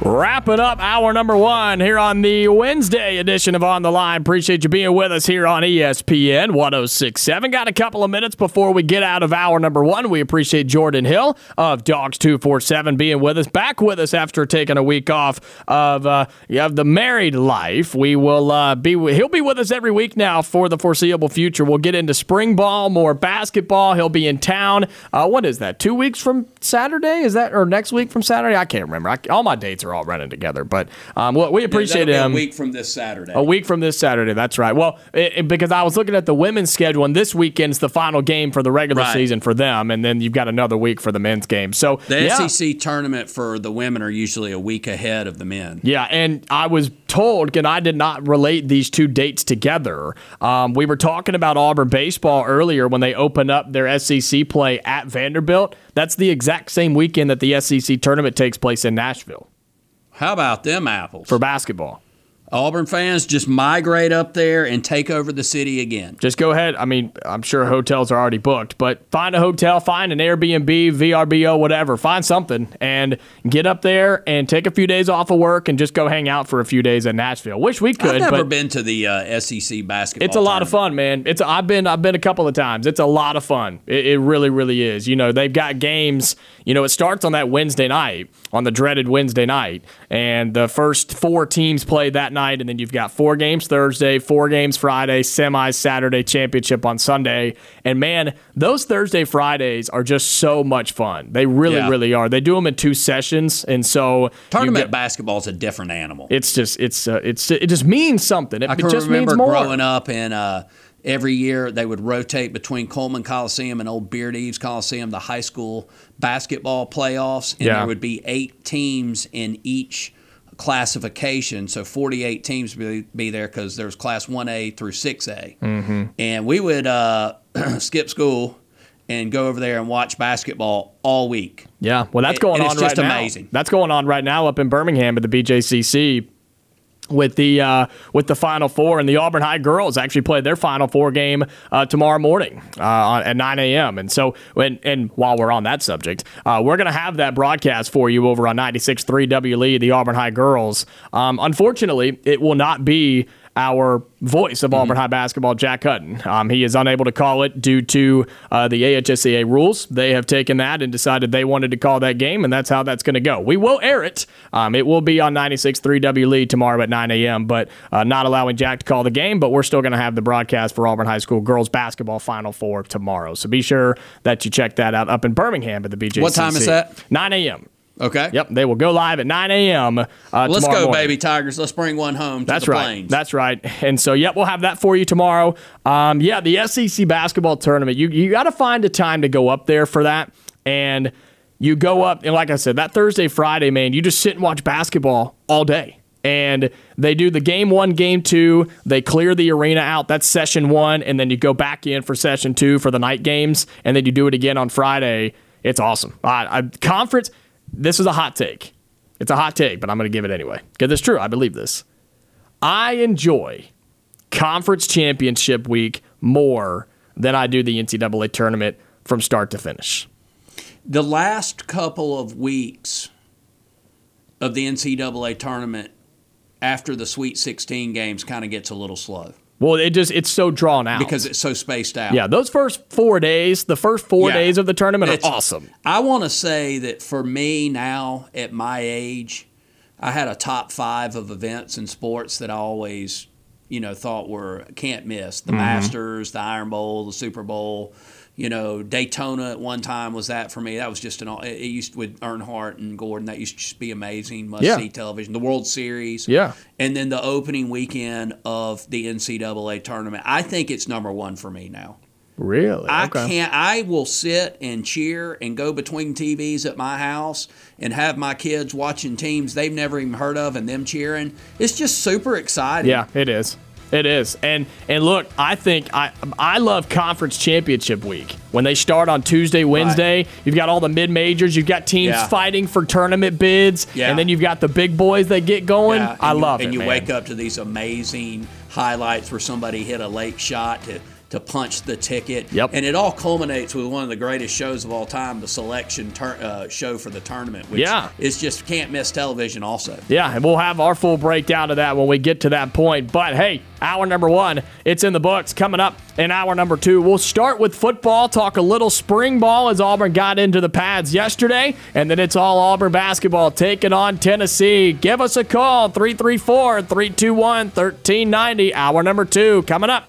Wrapping up hour number one here on the Wednesday edition of On the Line. Appreciate you being with us here on ESPN 1067. Got a couple of minutes before we get out of hour number one. We appreciate Jordan Hill of Dawgs 247 being with us, back with us after taking a week off of, uh, of the married life. We will uh, be, he'll be with us every week now for the foreseeable future. We'll get into spring ball, more basketball. He'll be in town. Uh, what is that? Two weeks from Saturday? Is that, or next week from Saturday? I can't remember. I, all my dates are all running together, but um, well, we appreciate
That'll
him.
a week from this Saturday.
A week from this Saturday, that's right. Well, it, it- because I was looking at the women's schedule, and this weekend's the final game for the regular
Right.
season for them, and then you've got another week for the men's game. So
The
yeah.
SEC tournament for the women are usually a week ahead of the men.
Yeah, and I was told, and I did not relate these two dates together. Um, we were talking about Auburn baseball earlier when they opened up their SEC play at Vanderbilt. That's the exact same weekend that the SEC tournament takes place in Nashville
How about them apples?
for basketball.
Auburn fans just migrate up there and take over the city again.
Just go ahead. I mean, I'm sure hotels are already booked, but find a hotel, find an Airbnb, VRBO, whatever. Find something and get up there and take a few days off of work and just go hang out for a few days in Nashville. Wish we could,
I've never been to the uh, SEC basketball.
it's a lot of fun, man. It's I've been I've been a couple of times. It's a lot of fun. It, it really really is. You know, they've got games. You know, it starts on that Wednesday night, on the dreaded Wednesday night, and the first four teams play that night, and then you've got four games Thursday, four games Friday, semis Saturday, championship on Sunday. And man, those Thursday Fridays are just so much fun. They really
Yeah.
really are. They do them in two sessions, and so
Tournament
get-
basketball is a different animal.
It's just it's uh, it's it just means something. It,
I can
just
remember
means more.
growing up and uh, every year they would rotate between Coleman Coliseum and Old Beard Eaves Coliseum, the high school basketball playoffs, and
Yeah.
there would be eight teams in each classification. So 48 teams would be, be there because there was class 1A through 6A. Mm-hmm. And we would uh, skip school and go over there and watch basketball all week.
Yeah, well, that's going
and
on
it's
right
just
now.
amazing.
That's going on right now up in Birmingham at the BJCC with the uh, with the Final Four, and the Auburn High girls actually played their Final Four game uh, tomorrow morning uh, at 9 a.m. And so, and, and while we're on that subject, uh, we're going to have that broadcast for you over on 96.3 WLE, the Auburn High girls. Um, unfortunately, it will not be our voice of Auburn High basketball, Jack Hutton. Um, he is unable to call it due to uh, the AHSCA rules. They have taken that and decided they wanted to call that game, and that's how that's going to go. We will air it. Um, it will be on 96.3 WLE tomorrow at 9 a.m., but uh, not allowing Jack to call the game, but we're still going to have the broadcast for Auburn High School girls basketball Final Four tomorrow. So be sure that you check that out up in Birmingham at the BJCC.
What time is that?
9 a.m.
Okay.
Yep, they will go live at 9 a.m. Uh,
Let's go,
morning.
baby Tigers. Let's bring one home to
That's
the
right.
plains.
That's right. And so, yep, we'll have that for you tomorrow. Um, yeah, the SEC basketball tournament. You you got to find a time to go up there for that, and you go up and like I said, that Thursday, Friday, man, you just sit and watch basketball all day. And they do the game one, game two. They clear the arena out. That's session one, and then you go back in for session two for the night games, and then you do it again on Friday. It's awesome. I, I, conference. This is a hot take. It's a hot take, but I'm going to give it anyway because it's true. I believe this. I enjoy conference championship week more than I do the NCAA tournament from start to finish.
The last couple of weeks of the NCAA tournament after the Sweet 16 games kind of gets a little slow
Well, it just it's so drawn out
because it's so spaced out.
yeah, those first four days, the first four
Yeah.
days of the tournament
It's-
are awesome.
I want to say that for me now at my age, I had a top five of events and sports that I always, you know, thought were can't miss.
Mm-hmm.
The Masters, the Iron Bowl, the Super Bowl. You know, Daytona at one time was that for me. That was just an. It it used with Earnhardt and Gordon. That used to just be amazing. Must
Yeah.
see television. The World Series.
Yeah.
And then the opening weekend of the NCAA tournament. I think it's number one for me now.
Really?
I
Okay.
can't. I will sit and cheer and go between TVs at my house and have my kids watching teams they've never even heard of and them cheering. It's just super exciting.
Yeah, it is. It is. And and look, I think I I love conference championship week. When they start on Tuesday, Wednesday, you've got all the mid majors, you've got teams
Yeah.
fighting for tournament bids,
Yeah.
and then you've got the big boys that get going.
Yeah,
I
and you-
love it.
And you
man.
wake up to these amazing highlights where somebody hit a late shot to to punch the ticket.
Yep.
And it all culminates with one of the greatest shows of all time, the selection tur- uh, show for the tournament, which
Yeah.
is just can't miss television. Also.
Yeah, and we'll have our full breakdown of that when we get to that point. But hey, hour number one, it's in the books. Coming up in hour number two, we'll start with football, talk a little spring ball as Auburn got into the pads yesterday, and then it's all Auburn basketball taking on Tennessee. Give us a call, 334 321 1390. Hour number two coming up.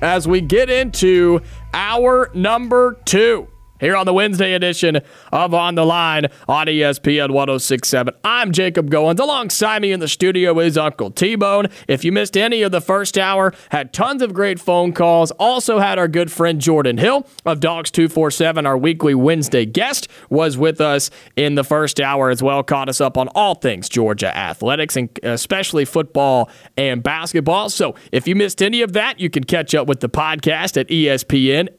as we get into hour number two here on the Wednesday edition of On the Line on ESPN 1067. I'm Jacob Goins. Alongside me in the studio is Uncle T Bone. If you missed any of the first hour, had tons of great phone calls. Also had our good friend Jordan Hill of Dawgs 247, our weekly Wednesday guest, was with us in the first hour as well. Caught us up on all things Georgia athletics and especially football and basketball. So if you missed any of that, you can catch up with the podcast at espnau.com.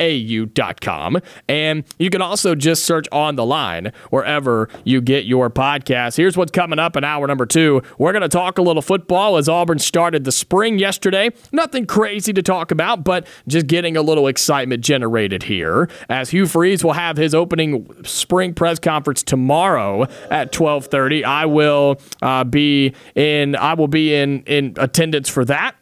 And you can also just search on the line wherever you get your podcast. Here's what's coming up in hour number two. We're going to talk a little football as Auburn started the spring yesterday. Nothing crazy to talk about, but just getting a little excitement generated here. As Hugh Freeze will have his opening spring press conference tomorrow at 12:30. I will uh, be in. I will be in in attendance for that.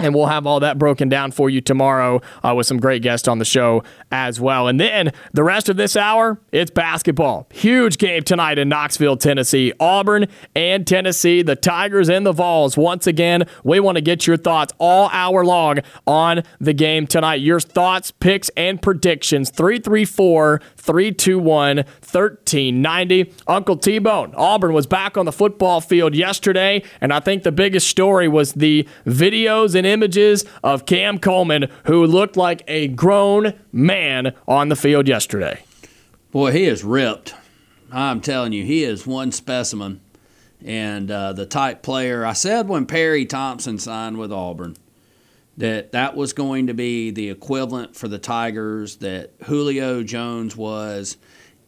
And we'll have all that broken down for you tomorrow uh, with some great guests on the show as well. And then the rest of this hour, it's basketball. Huge game tonight in Knoxville, Tennessee. Auburn and Tennessee, the Tigers and the Vols. Once again, we want to get your thoughts all hour long on the game tonight. Your thoughts, picks, and predictions. 334 321 1390. Uncle T Bone, Auburn was back on the football field yesterday, and I think the biggest story was the videos and images of Cam Coleman, who looked like a grown man on the field yesterday.
Boy, he is ripped. I'm telling you, he is one specimen. And uh, the type player, I said when Perry Thompson signed with Auburn that that was going to be the equivalent for the Tigers that Julio Jones was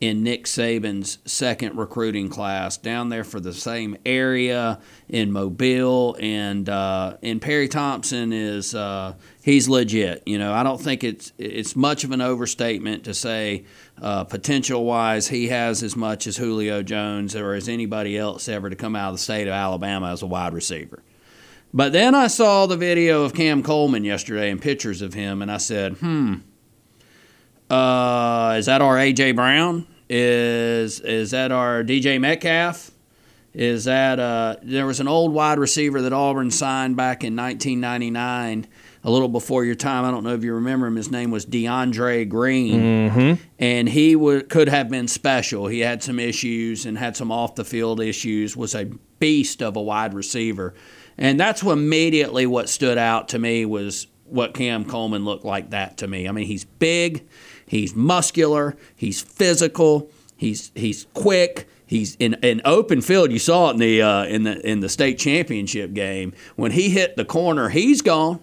in Nick Saban's second recruiting class down there for the same area in Mobile, and uh, and Perry Thompson is uh, he's legit. You know, I don't think it's it's much of an overstatement to say uh, potential wise he has as much as Julio Jones or as anybody else ever to come out of the state of Alabama as a wide receiver. But then I saw the video of Cam Coleman yesterday and pictures of him, and I said, hmm. Uh, is that our AJ Brown? Is is that our DK Metcalf? Is that uh, there was an old wide receiver that Auburn signed back in 1999, a little before your time. I don't know if you remember him. His name was DeAndre Green, and he would, could have been special. He had some issues and had some off the field issues. Was a beast of a wide receiver, and that's what immediately what stood out to me was what Cam Coleman looked like. That to me, I mean, he's big, he's muscular, he's physical, he's he's quick. He's in an open field. You saw it in the uh, in the in the state championship game when he hit the corner. He's gone,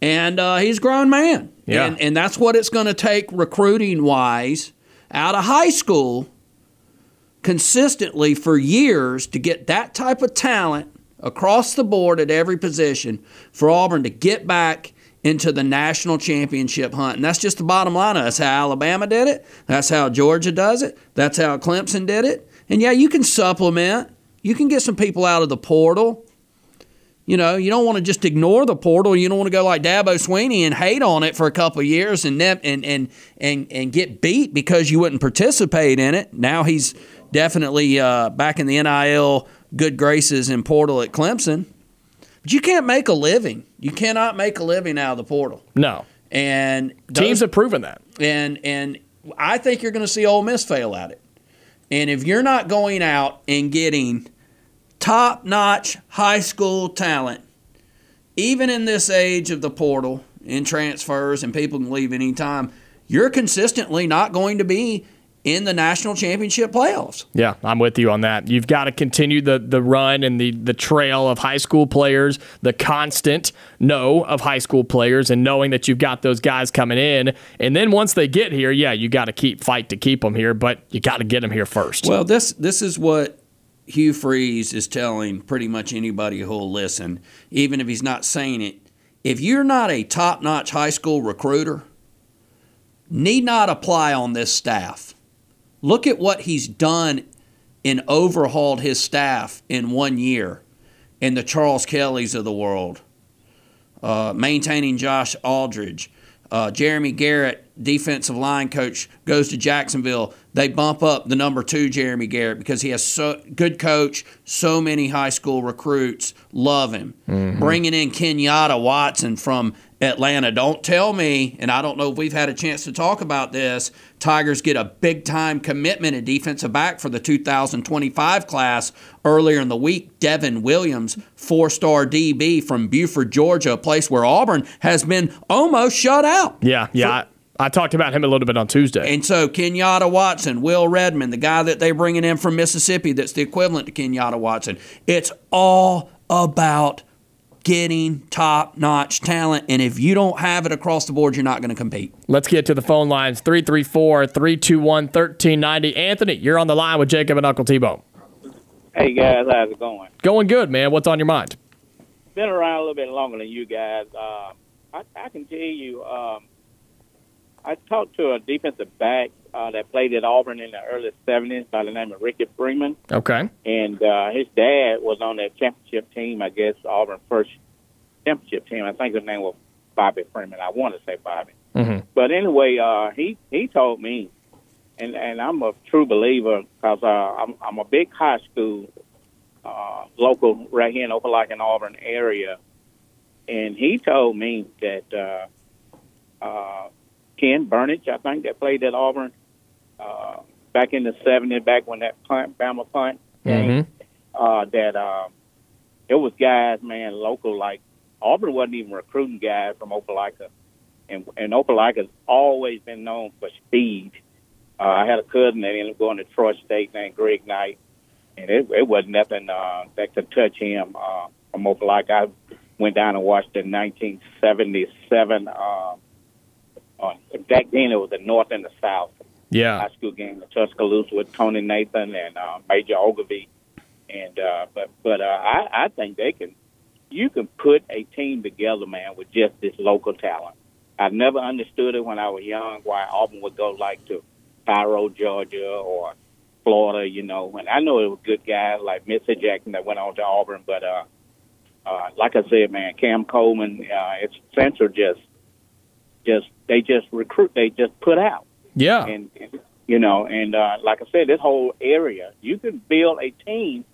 and uh, he's a grown man.
Yeah.
And, and that's what it's going to take recruiting wise out of high school consistently for years to get that type of talent across the board at every position for Auburn to get back into the national championship hunt. And that's just the bottom line. That's how Alabama did it. That's how Georgia does it. That's how Clemson did it. And yeah, you can supplement. You can get some people out of the portal. You know, you don't want to just ignore the portal. You don't want to go like Dabo Swinney and hate on it for a couple years and ne- and and and and get beat because you wouldn't participate in it. Now he's definitely uh, back in the NIL good graces in portal at Clemson. But you can't make a living. You cannot make a living out of the portal.
No.
And
Teams have proven that.
and and I think you're going to see Ole Miss fail at it. And if you're not going out and getting top-notch high school talent, even in this age of the portal and transfers and people can leave anytime, you're consistently not going to be in the national championship playoffs.
Yeah, I'm with you on that. You've got to continue the the run and the the trail of high school players, the constant know of high school players, and knowing that you've got those guys coming in. And then once they get here, yeah, you got to keep fight to keep them here, but you got to get them here first.
Well, this this is what Hugh Freeze is telling pretty much anybody who'll listen, even if he's not saying it. If you're not a top-notch high school recruiter, need not apply on this staff. Look at what he's done and overhauled his staff in one year in the Charles Kellys of the world, uh, maintaining Josh Aldridge. Uh, Jeremy Garrett, defensive line coach, goes to Jacksonville. They bump up the number two Jeremy Garrett because he has so good coach. So many high school recruits love him. Bringing in Kenyatta Watson from Atlanta. Don't tell me, and I don't know if we've had a chance to talk about this. Tigers get a big time commitment at defensive back for the 2025 class earlier in the week. Devin Williams, four star DB from Buford, Georgia, a place where Auburn has been almost shut out.
yeah, yeah. I, I talked about him a little bit on Tuesday.
And so Kenyatta Watson, Will Redmond, the guy that they're bringing in from Mississippi that's the equivalent to Kenyatta Watson. It's all about getting top notch talent. And if you don't have it across the board, you're not going to compete.
Let's get to the phone lines 334 321 1390. Anthony, you're on the line with Jacob and Uncle T Bone.
Hey guys, how's it going?
Going good, man. What's on your mind?
Been around a little bit longer than you guys. Uh, I, I can tell you, um, I talked to a defensive back uh, that played at Auburn in the early '70s by the name of Ricky Freeman,
Okay.
and uh, his dad was on that championship team. I guess Auburn first championship team. I think his name was Bobby Freeman. I want to say Bobby.
Mhm.
But anyway, uh, he he told me, and and I'm a true believer because uh, I'm I'm a big high school uh, local right here in Opelika and Auburn area, and he told me that uh, uh, Ken Bernich, I think, that played at Auburn uh, back in the '70s, back when that punt, Bama punt,
Mhm.
uh, that uh, it was guys, man, local like Auburn wasn't even recruiting guys from Opelika, and and Opelika's always been known for speed. Uh, I had a cousin that ended up going to Troy State named Greg Knight, and it, it wasn't nothing uh, that could touch him uh, from Opelika. I went down and watched the 1977. Uh, uh, back then, it was the North and the South
Yeah.
high school game in Tuscaloosa with Tony Nathan and uh, Major Ogilvie. And uh, but but uh, I I think they can. You can put a team together, man, with just this local talent. I never understood it when I was young why Auburn would go like to Cairo, Georgia, or Florida, you know. And I know it was good guys like Mr. Jackson that went on to Auburn, but uh, uh, like I said, man, Cam Coleman, uh, it's Central just just they just recruit. They just put out.
Yeah.
And, and you know, and uh, like I said, this whole area, you can build a team,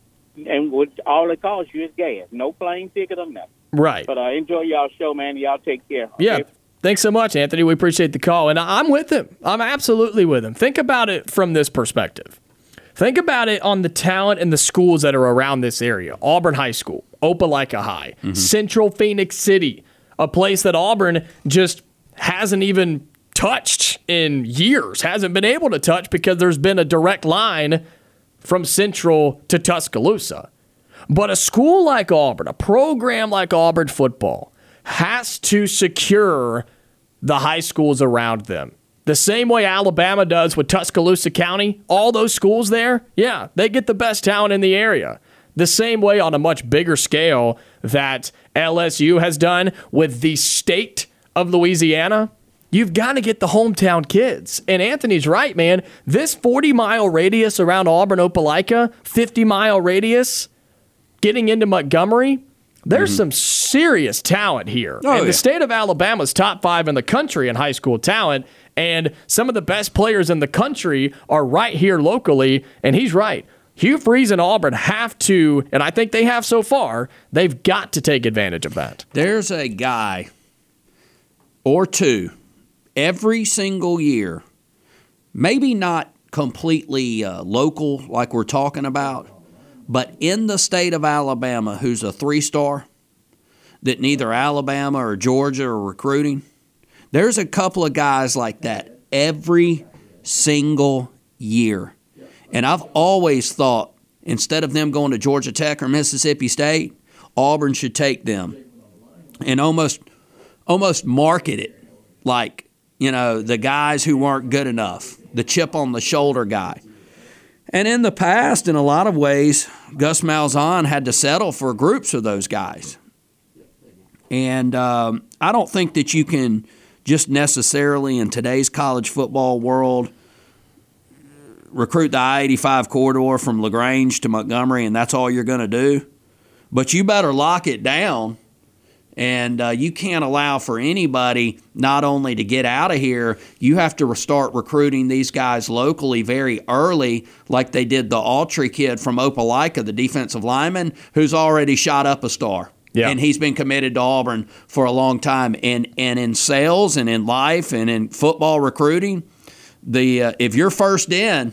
and with all it costs you is gas, no plane ticket or nothing.
Right.
But uh, enjoy y'all show, man. Y'all take care.
Yeah. Thanks so much, Anthony. We appreciate the call. And I'm with him. I'm absolutely with him. Think about it from this perspective. Think about it on the talent and the schools that are around this area Auburn High School, Opelika High, Central Phoenix City, a place that Auburn just hasn't even touched in years, hasn't been able to touch because there's been a direct line from Central to Tuscaloosa. But a school like Auburn, a program like Auburn football, has to secure the high schools around them. The same way Alabama does with Tuscaloosa County, all those schools there, yeah, they get the best talent in the area. The same way on a much bigger scale that LSU has done with the state of Louisiana. You've got to get the hometown kids. And Anthony's right, man. This 40 mile radius around Auburn, Opelika, 50 mile radius, getting into Montgomery, there's mm-hmm. some serious talent here.
Oh,
and
yeah.
the state of Alabama's top five in the country in high school talent, and some of the best players in the country are right here locally. And he's right. Hugh Freeze and Auburn have to, and I think they have so far, they've got to take advantage of that.
There's a guy or two every single year, maybe not completely uh, local like we're talking about, but in the state of Alabama who's a three star that neither Alabama or Georgia are recruiting. There's a couple of guys like that every single year. And I've always thought instead of them going to Georgia Tech or Mississippi State, Auburn should take them and almost almost market it like you know the guys who weren't good enough, the chip on the shoulder guy. And in the past, in a lot of ways, Gus Malzahn had to settle for groups of those guys. And um, I don't think that you can just necessarily in today's college football world recruit the I 85 corridor from LaGrange to Montgomery, and that's all you're going to do. But you better lock it down and uh, you can't allow for anybody not only to get out of here, you have to start recruiting these guys locally very early, like they did the Autry kid from Opelika, the defensive lineman, who's already shot up a star.
Yeah.
And he's been committed to Auburn for a long time. And, and in sales and in life and in football recruiting, the uh, if you're first in,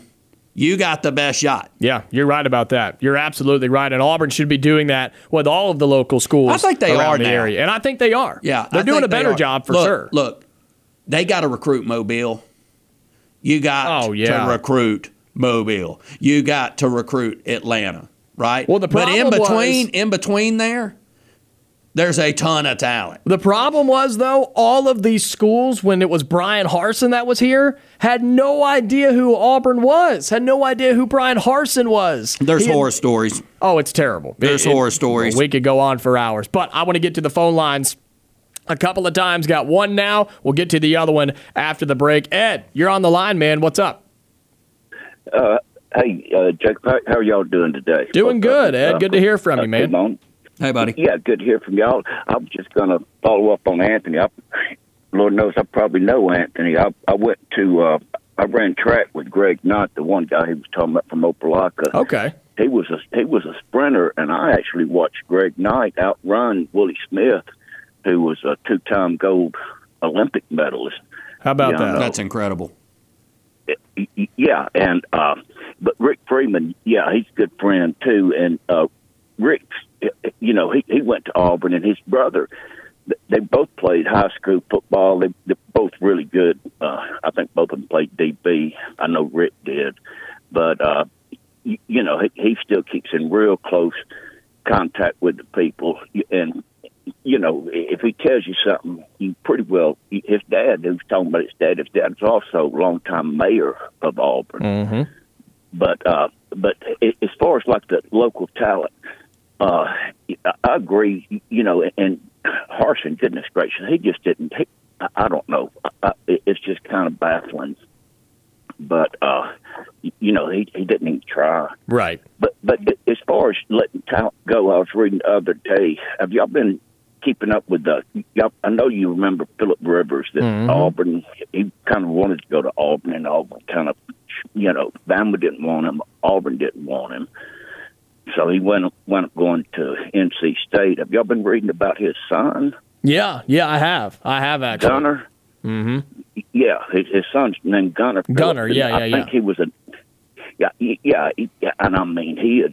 you got the best shot.
Yeah, you're right about that. You're absolutely right. And Auburn should be doing that with all of the local schools
I think they
around
are
the
now.
area. And I think they are.
Yeah,
They're
I
doing a better job for
Look,
sure.
Look, they got to recruit Mobile. You got
Oh, yeah.
to recruit Mobile. You got to recruit Atlanta, right?
Well, the problem
but in between,
was-
in between there, there's a ton of talent.
The problem was, though, all of these schools, when it was Bryan Harsin that was here, had no idea who Auburn was, had no idea who Bryan Harsin was.
There's
He had-
horror stories.
Oh, it's terrible.
There's horror stories.
We could go on for hours, but I want to get to the phone lines a couple of times. Got one now. We'll get to the other one after the break. Ed, you're on the line, man. What's up?
Uh, hey, uh, Jack, how, how are y'all doing today?
Doing good, Ed.
Uh,
Good to hear from you,
uh,
man.
Good morning.
Hey, buddy.
Yeah, good to hear from y'all. I'm just going to follow up on Anthony. I, Lord knows I probably know Anthony. I, I went to, uh, I ran track with Greg Knott, the one guy he was talking about from Opelika.
Okay.
He was a he was a sprinter, and I actually watched Greg Knight outrun Willie Smith, who was a two-time gold Olympic medalist.
How about
Yeah,
that?
no.
That's incredible.
Y- y- yeah, and uh, but Rick Freeman, yeah, he's a good friend too. And uh, Rick, you know, he he went to Auburn, and his brother, they both played high school football. They they're both really good. Uh, I think both of them played DB. I know Rick did, but uh, y- you know, he, he still keeps in real close contact with the people, and you know, if he tells you something, you pretty well. His dad, who's talking about his dad, his dad's also a longtime mayor of Auburn.
Mm-hmm.
But uh, but as far as like the local talent, uh, I agree. You know, and Harsin, goodness gracious, he just didn't. He, I- don't know. I, it's just kind of baffling. But uh, you know, he he didn't even try.
Right.
But but as far as letting talent go, I was reading the other day. Have y'all been keeping up with the. Y'all, I know you remember Philip Rivers that
Mhm.
Auburn. He kind of wanted to go to Auburn, and Auburn kind of, you know, Bama didn't want him. Auburn didn't want him. So he went went up going to NC State. Have y'all been reading about his son,
Yeah, yeah, I have. I have actually.
Gunner?
Mm-hmm.
Yeah, his, his son's named Gunner.
Gunner,
Phillips,
yeah, yeah,
I
yeah.
think he was a. Yeah, yeah, yeah, and I mean he is.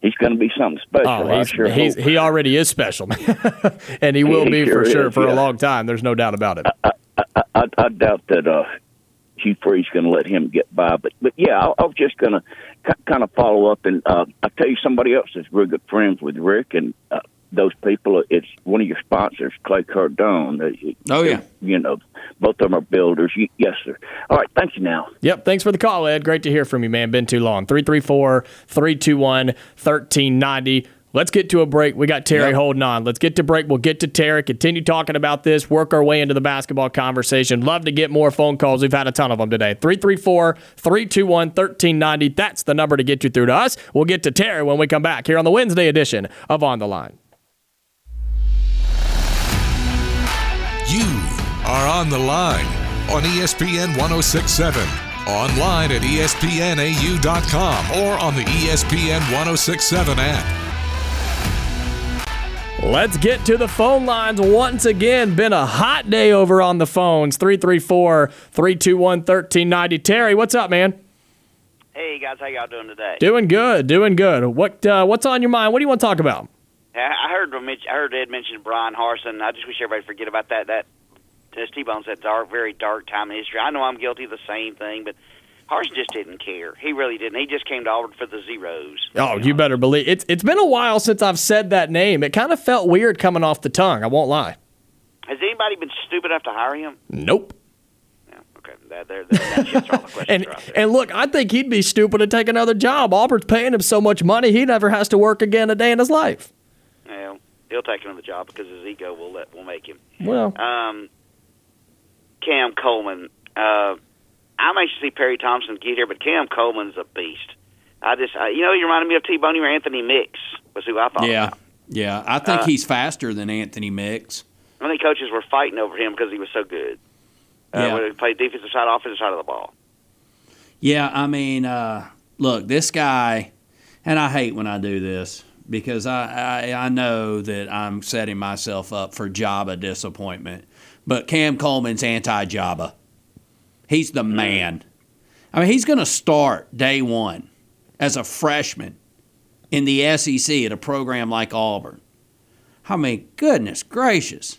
He's going to be something special.
Oh, he's,
sure
he's, he already is special, and he will
He
be for
sure
sure
is,
for a long time. There's no doubt about it.
I, I, I doubt that uh, Hugh Freeze's going to let him get by. But but yeah, I, I was just going to kind of follow up, and uh, I tell you, somebody else that's real good friends with Rick and uh, those people. It's one of your sponsors, Clay Cardone.
Oh, yeah.
you know, both of them are builders. Yes, sir. All right, thank you. Now.
Yep. Thanks for the call, Ed. Great to hear from you, man. Been too long. 334 321 1390. Let's get to a break. We got Terry
Yep.
holding on. Let's get to break. We'll get to Terry, continue talking about this, work our way into the basketball conversation. Love to get more phone calls. We've had a ton of them today. 334 321 1390. That's the number to get you through to us. We'll get to Terry when we come back here on the Wednesday edition of On the Line.
You are on the line on ESPN 1067, online at ESPNAU.com, or on the ESPN 1067 app.
Let's get to the phone lines once again. Been a hot day over on the phones. 334 321 1390. Terry, what's up, man?
Hey guys, how y'all doing today?
Doing good, doing good. What uh, What's on your mind? What do you want to talk about?
I heard I heard Ed mention Bryan Harsin. I just wish everybody forget about that. That as T Bone said, dark, very dark time in history. I know I'm guilty of the same thing, but Harsin just didn't care. He really didn't. He just came to Auburn for the zeros.
Oh, you better believe it's. It's been a while since I've said that name. It kind of felt weird coming off the tongue. I won't lie.
Has anybody been stupid enough to hire him?
Nope.
Yeah, okay, that, that, that's just all the questions
And
are out there.
and look, I think he'd be stupid to take another job. Auburn's paying him so much money, he never has to work again a day in his life.
Well, he'll take another job because his ego will let will make him.
Well,
Um, Cam Coleman. Uh, I'm anxious to see Perry Thompson get here, but Cam Coleman's a beast. I just, uh, you know, he reminded me of T Boney or Anthony Mix was who I thought.
Yeah,
about.
yeah. I think
Uh,
he's faster than Anthony Mix.
I think coaches were fighting over him because he was so good. Uh,
Yeah.
Whether he played defensive side, offensive side of the ball.
Yeah, I mean, uh, look, this guy, and I hate when I do this because I, I I know that I'm setting myself up for Jabba disappointment. But Cam Coleman's anti-Jabba. He's the man. I mean, he's going to start day one as a freshman in the SEC at a program like Auburn. I mean, goodness gracious.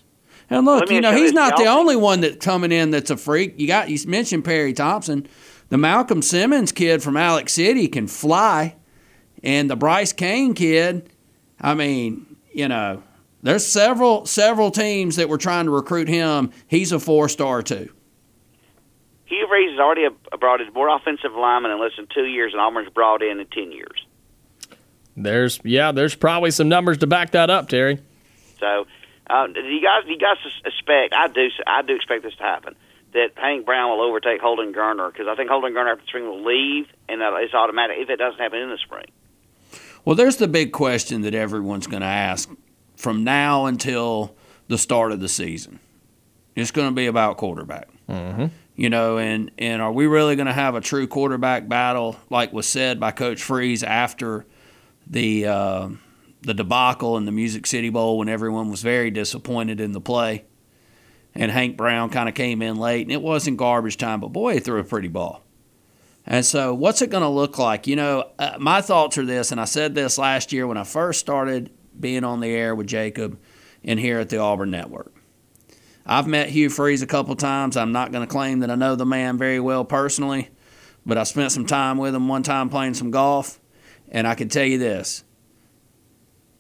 And look, you know,
you
he's not the only one that's coming in that's a freak. You got you mentioned Perry Thompson. The Malcolm Simmons kid from Alex City can fly. And the Bryce Kane kid, I mean, you know, there's several several teams that were trying to recruit him. He's a four star too.
Hugh Freeze has already brought in more offensive linemen in less than two years, and Auburn's brought in in ten years.
there's yeah, there's probably some numbers to back that up, Terry.
So, uh, do you guys, do you guys expect? I do. I do expect this to happen. That Hank Brown will overtake Holden Geriner because I think Holden Geriner after the spring will leave, and uh, it's automatic if it doesn't happen in the spring.
Well, there's the big question that everyone's going to ask from now until the start of the season. It's going to be about quarterback.
Mm-hmm.
You know, and, and are we really going to have a true quarterback battle, like was said by Coach Freeze after the uh, the debacle in the Music City Bowl when everyone was very disappointed in the play, and Hank Brown kind of came in late, and it wasn't garbage time, but boy, he threw a pretty ball. And so, what's it going to look like? You know, uh, my thoughts are this, and I said this last year when I first started being on the air with Jacob and here at the Auburn Network. I've met Hugh Freeze a couple times. I'm not going to claim that I know the man very well personally, but I spent some time with him one time playing some golf, and I can tell you this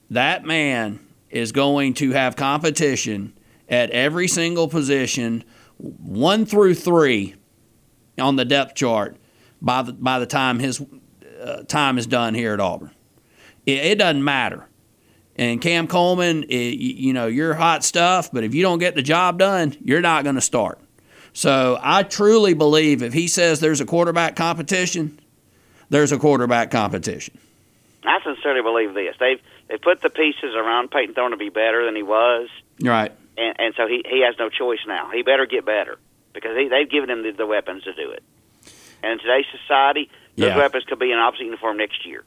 that man is going to have competition at every single position, one through three, on the depth chart by the by the time his uh, time is done here at Auburn. It, it doesn't matter. And Cam Coleman, it, you know, you're hot stuff, but if you don't get the job done, you're not going to start. So I truly believe if he says there's a quarterback competition, there's a quarterback competition.
I sincerely believe this. They've they put the pieces around Payton Thorne to be better than he was,
Right.
and and so he he has no choice now. He better get better because he, they've given him the, the weapons to do it. And in today's society, those
Yeah.
weapons could be in opposite uniform next year.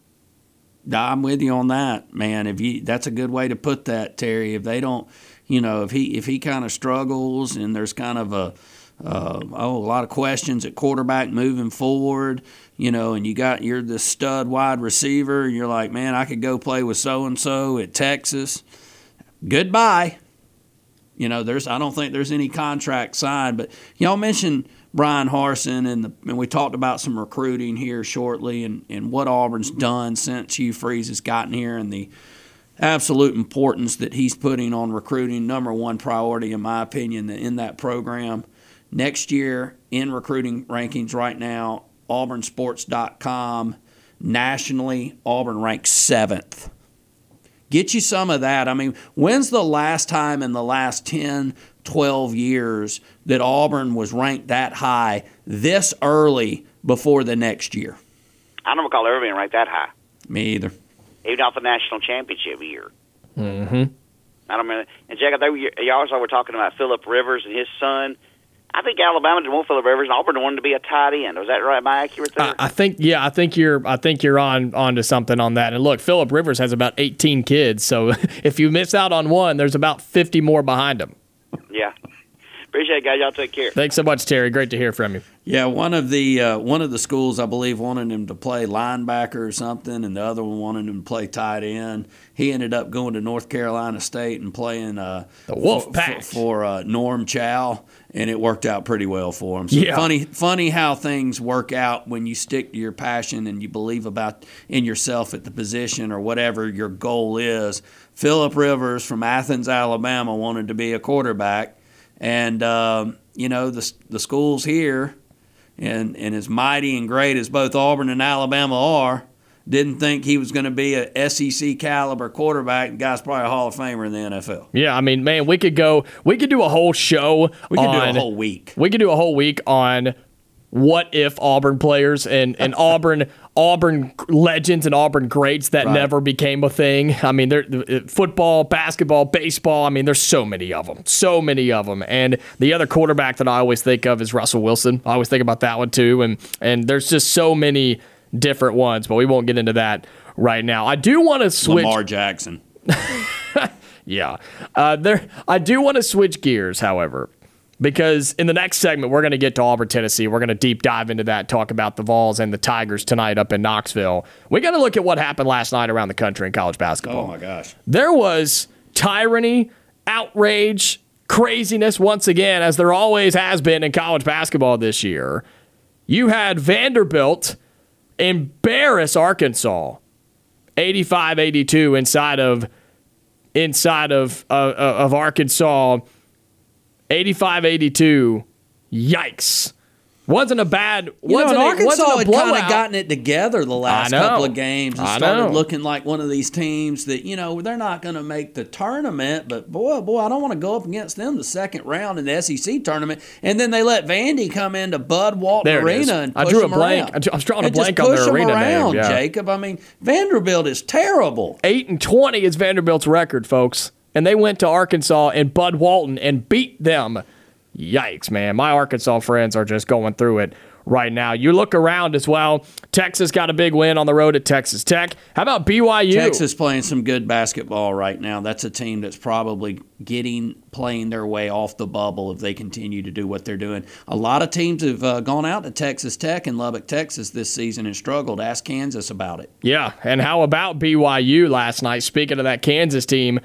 I'm with you on that, man. If you that's a good way to put that, Terry. If they don't, you know, if he if he kind of struggles and there's kind of a uh, oh a lot of questions at quarterback moving forward, you know, and you got you're the stud wide receiver, and you're like, man, I could go play with so and so at Texas. Goodbye. You know, there's I don't think there's any contract signed, but y'all mentioned Bryan Harsin and the and we talked about some recruiting here shortly and, and what Auburn's done since Hugh Freeze has gotten here and the absolute importance that he's putting on recruiting, number one priority in my opinion in that program. Next year in recruiting rankings right now, auburnsports.com nationally, Auburn ranks seventh. Get you some of that. I mean, when's the last time in the last 10, 12 years that Auburn was ranked that high this early before the next year?
I don't recall ever being ranked that high,
Me either.
even off the national championship year.
Mm-hmm.
I don't remember. And Jack, I think you you also were talking about Philip Rivers and his son. I think Alabama didn't want Philip Rivers, and Auburn wanted to be a tight end. Was that right? Am I accurate there?
I, I think yeah, I think you're I think you're on onto something on that. And look, Philip Rivers has about 18 kids, so if you miss out on one, there's about 50 more behind him.
Yeah. Appreciate it, guys. Y'all take care.
Thanks so much, Terry. Great to hear from you.
Yeah, one of the uh, one of the schools I believe wanted him to play linebacker or something, and the other one wanted him to play tight end. He ended up going to North Carolina State and playing uh,
The Wolf
for,
Pack.
for, for, uh, Norm Chow, and it worked out pretty well for him. So
Yeah.
funny, funny how things work out when you stick to your passion and you believe about in yourself at the position or whatever your goal is. Philip Rivers from Athens, Alabama, wanted to be a quarterback, and um, you know the the schools here and, and as mighty and great as both Auburn and Alabama are, didn't think he was going to be a SEC caliber quarterback. The guy's probably a Hall of Famer in the NFL.
Yeah, I mean, man, we could go. We could do a whole show.
We could do a whole week.
We could do a whole week on what if Auburn players and, and Auburn Auburn legends and Auburn greats that
Right.
never became a thing. I mean, there football, basketball, baseball. I mean, there's so many of them, so many of them. And the other quarterback that I always think of is Russell Wilson. I always think about that one too. And and there's just so many different ones, but we won't get into that right now. I do want to switch.
Lamar Jackson.
Yeah. Uh, there, I do want to switch gears, however, because in the next segment, we're going to get to Auburn, Tennessee. We're going to deep dive into that, talk about the Vols and the Tigers tonight up in Knoxville. We got to look at what happened last night around the country in college basketball.
Oh my gosh.
There was tyranny, outrage, craziness once again, as there always has been in college basketball this year. You had Vanderbilt embarrass Arkansas 85 82 inside of inside of uh, of Arkansas 85-82 yikes wasn't a bad
You know,
wasn't
and
a,
Arkansas
wasn't a
had kind of gotten it together the last couple of games and
I
started
know.
looking like one of these teams that, you know, they're not going to make the tournament, but boy, oh boy, I don't want to go up against them the second round in the SEC tournament. And then they let Vandy come into Bud Walton
There
Arena and
I
push
drew a blank.
around.
I was drawing a blank on their arena name, yeah.
Jacob. I mean, Vanderbilt is terrible.
8 and 20 is Vanderbilt's record, folks. And they went to Arkansas and Bud Walton and beat them. Yikes, man. My Arkansas friends are just going through it right now. You look around as well. Texas got a big win on the road at Texas Tech. How about BYU?
Texas playing some good basketball right now. That's a team that's probably getting playing their way off the bubble if they continue to do what they're doing. A lot of teams have uh, gone out to Texas Tech and Lubbock, Texas this season and struggled. Ask Kansas about it.
Yeah, and how about BYU last night? Speaking of that Kansas team,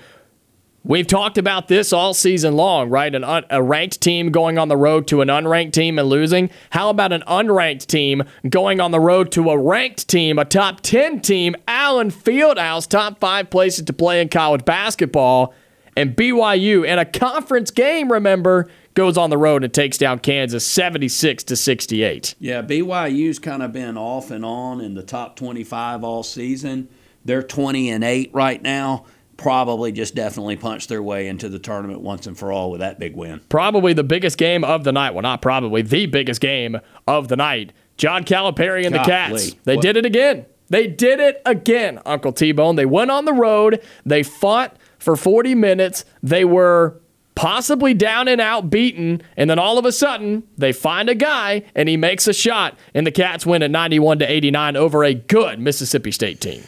we've talked about this all season long, right? An un- a ranked team going on the road to an unranked team and losing. How about an unranked team going on the road to a ranked team, a top 10 team, Allen Fieldhouse, top five places to play in college basketball, and BYU in a conference game, remember, goes on the road and takes down Kansas 76 to 68.
Yeah, BYU's kind of been off and on in the top 25 all season. They're 20 and 8 right now. Probably just definitely punched their way into the tournament once and for all with that big win.
probably the biggest game of the night. Well, not probably the biggest game of the night. John Calipari and the. Cats. They
What-
did it again. They did it again, Uncle T Bone. They went on the road. They fought for 40 minutes. They were possibly down and out, beaten, and then all of a sudden they find a guy and he makes a shot, and the Cats win at 91 to 89 over a good Mississippi State team.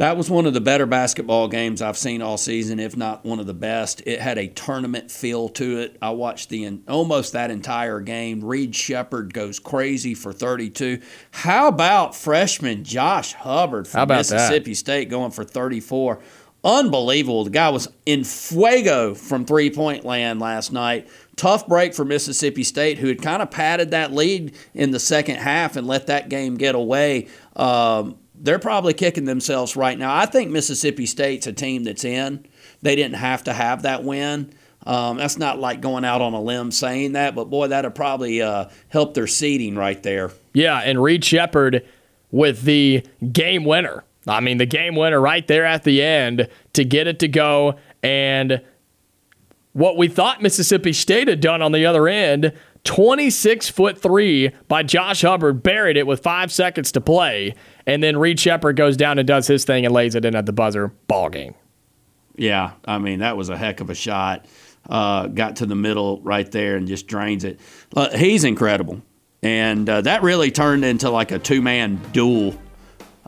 That was one of the better basketball games I've seen all season, if not one of the best. It had a tournament feel to it. I watched the almost that entire game. Reed Sheppard goes crazy for 32. How about freshman Josh Hubbard from Mississippi that? State going for 34? Unbelievable. The guy was in fuego from three point land last night. Tough break for Mississippi State, who had kind of padded that lead in the second half and let that game get away. Um, they're probably kicking themselves right now. I think Mississippi State's a team that's in. They didn't have to have that win. Um, that's not like going out on a limb saying that, but boy, that'd probably uh, help their seeding right there.
Yeah, and Reed Sheppard with the game winner. I mean, the game winner right there at the end to get it to go. And what we thought Mississippi State had done on the other end 26 foot three by Josh Hubbard, buried it with five seconds to play. And then Reed Sheppard goes down and does his thing and lays it in at the buzzer. Ball game.
Yeah, I mean, that was a heck of a shot. Uh, got to the middle right there and just drains it. Uh, he's incredible. And uh, that really turned into like a two man duel.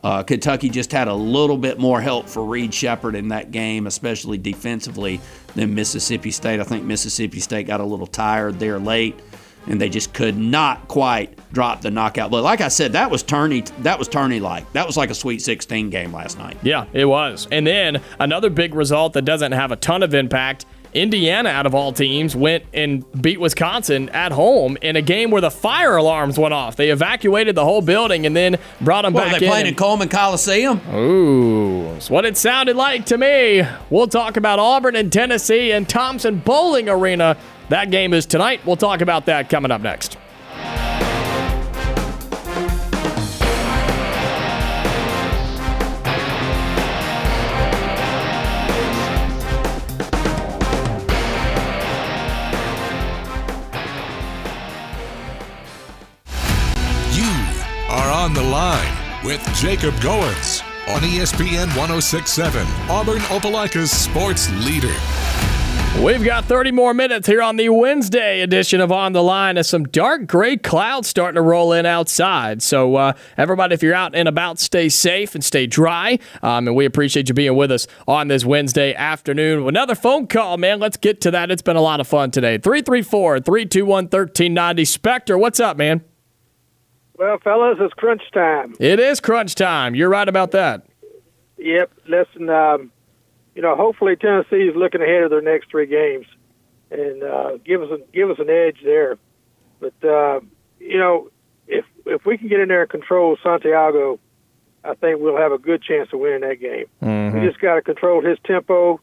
Uh, Kentucky just had a little bit more help for Reed Sheppard in that game, especially defensively, than Mississippi State. I think Mississippi State got a little tired there late and they just could not quite drop the knockout blow. Like I said, that was tourney. That was tourney like. That was like a Sweet 16 game last night.
Yeah, it was. And then another big result that doesn't have a ton of impact. Indiana, out of all teams, went and beat Wisconsin at home in a game where the fire alarms went off. They evacuated the whole building and then brought them
well,
back
they
in.
They played in Coleman Coliseum.
Ooh, that's what it sounded like to me. We'll talk about Auburn and Tennessee and Thompson Boling Arena that game is tonight. We'll talk about that coming up next.
You are on the line with Jacob Goins on ESPN 1067, Auburn Opelika's sports leader.
We've got 30 more minutes here on the Wednesday edition of On the Line as some dark gray clouds starting to roll in outside. So, uh, everybody, if you're out and about, stay safe and stay dry. Um, and we appreciate you being with us on this Wednesday afternoon. Another phone call, man. Let's get to that. It's been a lot of fun today. 334 321 1390. Spectre, what's up, man?
Well, fellas, it's crunch time.
It is crunch time. You're right about that.
Yep. Listen, um, you know, hopefully Tennessee is looking ahead of their next three games and uh, give us a, give us an edge there. But uh, you know, if if we can get in there and control Santiago, I think we'll have a good chance of winning that game.
Mm-hmm.
We just got to control his tempo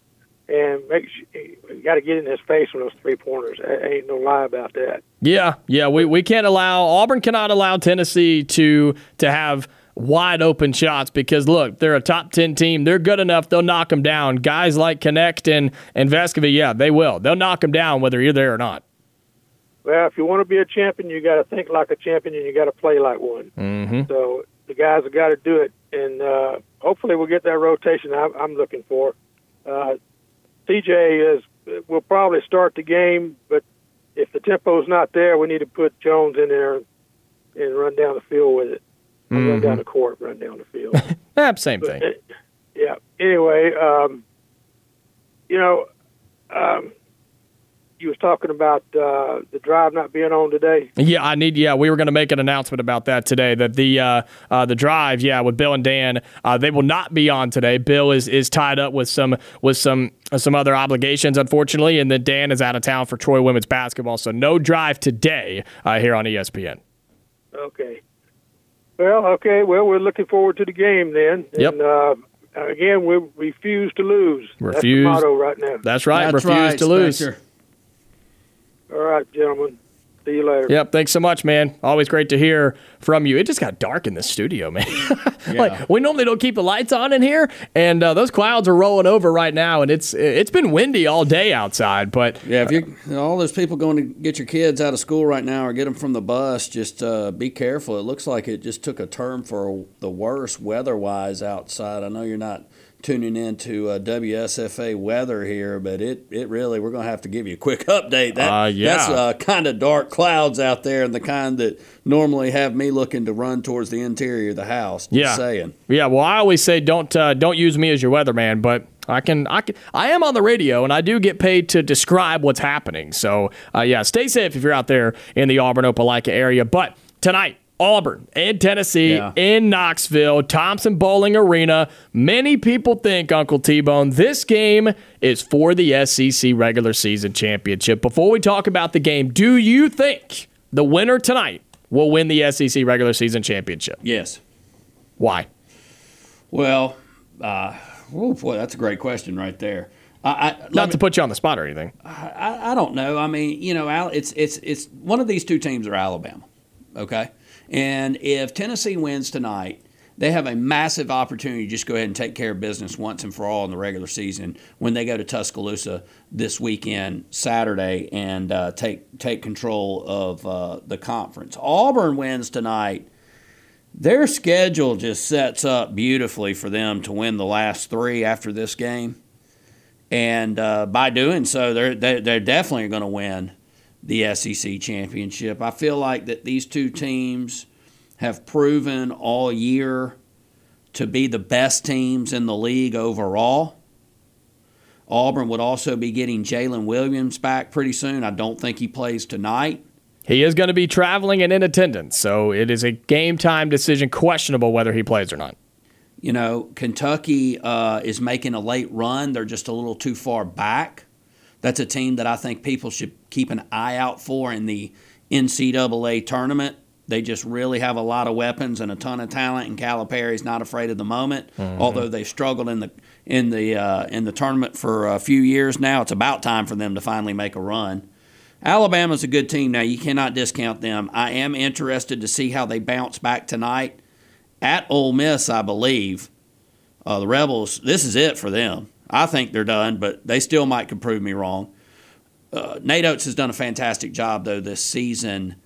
and make sure, got to get in his face on those three pointers. Ain't no lie about that.
Yeah, yeah, we, we can't allow Auburn cannot allow Tennessee to to have wide open shots because look, they're a top 10 team. They're good enough. They'll knock them down. Guys like Knecht and, and Vescovi, yeah, they will. They'll knock them down whether you're there or not.
Well, if you want to be a champion, you got to think like a champion and you got to play like one.
Mm-hmm.
So the guys have got to do it. And uh, hopefully we'll get that rotation I'm, I'm looking for. Uh, TJ is will probably start the game, but if the tempo's not there, we need to put Jones in there and run down the field with it mm-hmm. run down the court, run down the field.
yeah, same thing.
But, yeah. Anyway, um, you know, um, you was talking about uh, the drive not being on today.
Yeah, I need. Yeah, we were going to make an announcement about that today. That the uh, uh, the drive, yeah, with Bill and Dan, uh, they will not be on today. Bill is is tied up with some with some uh, some other obligations, unfortunately, and then Dan is out of town for Troy women's basketball. So no drive today uh, here on ESPN.
Okay. Well, okay. Well, we're looking forward to the game then.
Yep.
And, uh, again, we refuse to lose.
Refuse.
That's the motto right now.
That's right.
That's
refuse
right,
to lose.
Spencer.
All right, gentlemen. See you later.
Yep. Thanks so much, man. Always great to hear from you. It just got dark in the studio, man. like we normally don't keep the lights on in here, and uh, those clouds are rolling over right now, and it's it's been windy all day outside. But
Yeah, if you all those people going to get your kids out of school right now or get them from the bus, just uh, be careful. It looks like it just took a turn for the worse weather-wise outside. I know you're not tuning into uh, WSFA weather here, but it, it really we're going to have to give you a quick update. That,
Uh, yeah.
That's uh, kind of dark clouds out there, and the kind that normally have me looking to run towards the interior of the house.
Yeah,
saying.
yeah. Well, I always say don't uh, don't use me as your weatherman, but I can I can I am on the radio and I do get paid to describe what's happening. So uh, yeah, stay safe if you're out there in the Auburn Opelika area. But tonight. Auburn and Tennessee
Yeah.
in Knoxville, Thompson Boling Arena. Many people think, Uncle T Bone, this game is for the SEC regular season championship. Before we talk about the game, do you think the winner tonight will win the SEC regular season championship?
Yes.
Why?
Well, uh, oh boy, that's a great question right there. I, I,
Not
me-
to put you on the spot or anything.
I, I don't know. I mean, you know, Al, it's it's it's one of these two teams are Alabama, okay? And if Tennessee wins tonight, they have a massive opportunity to just go ahead and take care of business once and for all in the regular season when they go to Tuscaloosa this weekend, Saturday, and uh, take take control of uh, the conference. Auburn wins tonight. Their schedule just sets up beautifully for them to win the last three after this game and uh, by doing so, they're they're, they're definitely going to win the SEC championship. I feel like that these two teams have proven all year to be the best teams in the league overall. Auburn would also be getting Jaylin Williams back pretty soon. I don't think he plays tonight.
He is going to be traveling and in attendance, so it is a game time decision, questionable whether he plays or not.
You know, Kentucky uh, is making a late run. They're just a little too far back. That's a team that I think people should keep an eye out for in the NCAA tournament. They just really have a lot of weapons and a ton of talent, and Calipari's not afraid of the moment.
Mhm.
Although they've struggled in the in the uh, in the tournament for a few years now, it's about time for them to finally make a run. Alabama's a good team now. You cannot discount them. I am interested to see how they bounce back tonight at Ole Miss, I believe. Uh, the Rebels, this is it for them. I think they're done, but they still might could prove me wrong. Uh, Nate Oats has done a fantastic job though this season.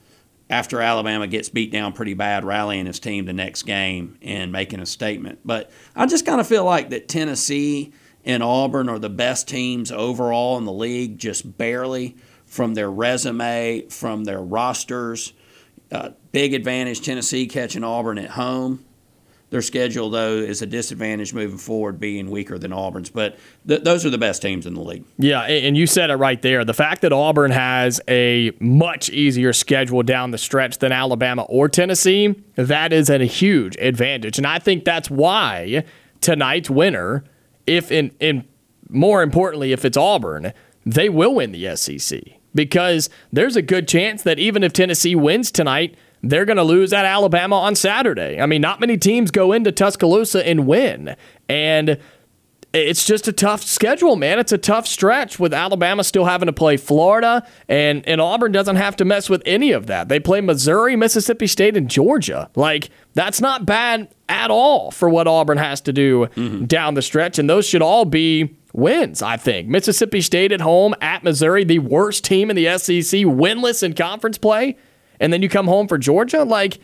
After Alabama gets beat down pretty bad, rallying his team the next game and making a statement. But I just kind of feel like that Tennessee and Auburn are the best teams overall in the league, just barely from their resume, from their rosters. Uh, big advantage Tennessee catching Auburn at home. Their schedule, though, is a disadvantage moving forward, being weaker than Auburn's. But th- those are the best teams in the league.
Yeah, and you said it right there. The fact that Auburn has a much easier schedule down the stretch than Alabama or Tennessee, that is a huge advantage. And I think that's why tonight's winner, if in, in more importantly, if it's Auburn, they will win the SEC. Because there's a good chance that even if Tennessee wins tonight, they're going to lose at Alabama on Saturday. I mean, not many teams go into Tuscaloosa and win. And it's just a tough schedule, man. It's a tough stretch with Alabama still having to play Florida, and, and Auburn doesn't have to mess with any of that. They play Missouri, Mississippi State, and Georgia. Like, that's not bad at all for what Auburn has to do mm-hmm. down the stretch, and those should all be wins, I think. Mississippi State at home, at Missouri, the worst team in the SEC, winless in conference play, and then you come home for Georgia? Like,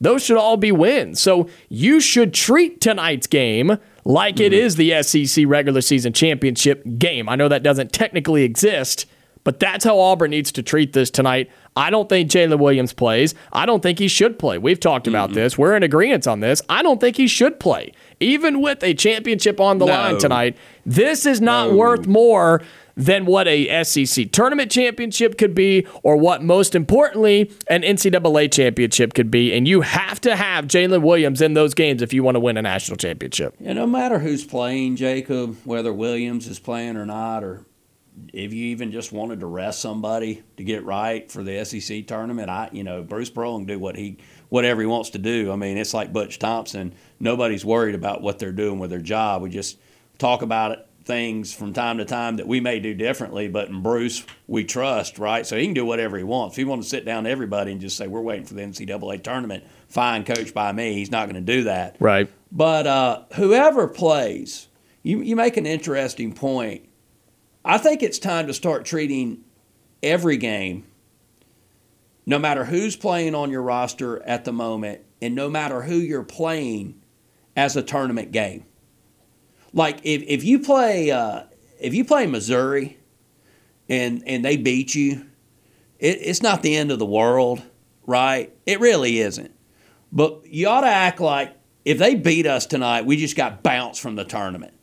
those should all be wins. So you should treat tonight's game like it mm-hmm. is the SEC regular season championship game. I know that doesn't technically exist, but that's how Auburn needs to treat this tonight. I don't think Jaylin Williams plays. I don't think he should play. We've talked about this. We're in agreement on this. I don't think he should play. Even with a championship on the
No.
line tonight, this is not worth more than what a SEC tournament championship could be, or what most importantly, an NCAA championship could be. And you have to have Jaylin Williams in those games if you want to win a national championship.
Yeah, no matter who's playing, Jacob, whether Williams is playing or not, or if you even just wanted to rest somebody to get right for the SEC tournament, I, you know, Bruce Pearl can do what he, whatever he wants to do. I mean, it's like Butch Thompson. Nobody's worried about what they're doing with their job. We just talk about it things from time to time that we may do differently, but in Bruce we trust, right? So he can do whatever he wants. If he wants to sit down to everybody and just say we're waiting for the NCAA tournament, fine, coach by me. He's not going to do that.
Right.
But uh, whoever plays, you you make an interesting point. I think it's time to start treating every game, no matter who's playing on your roster at the moment, and no matter who you're playing, as a tournament game. Like if, if you play uh, if you play Missouri and and they beat you, it, it's not the end of the world, right? It really isn't. But you ought to act like if they beat us tonight, we just got bounced from the tournament.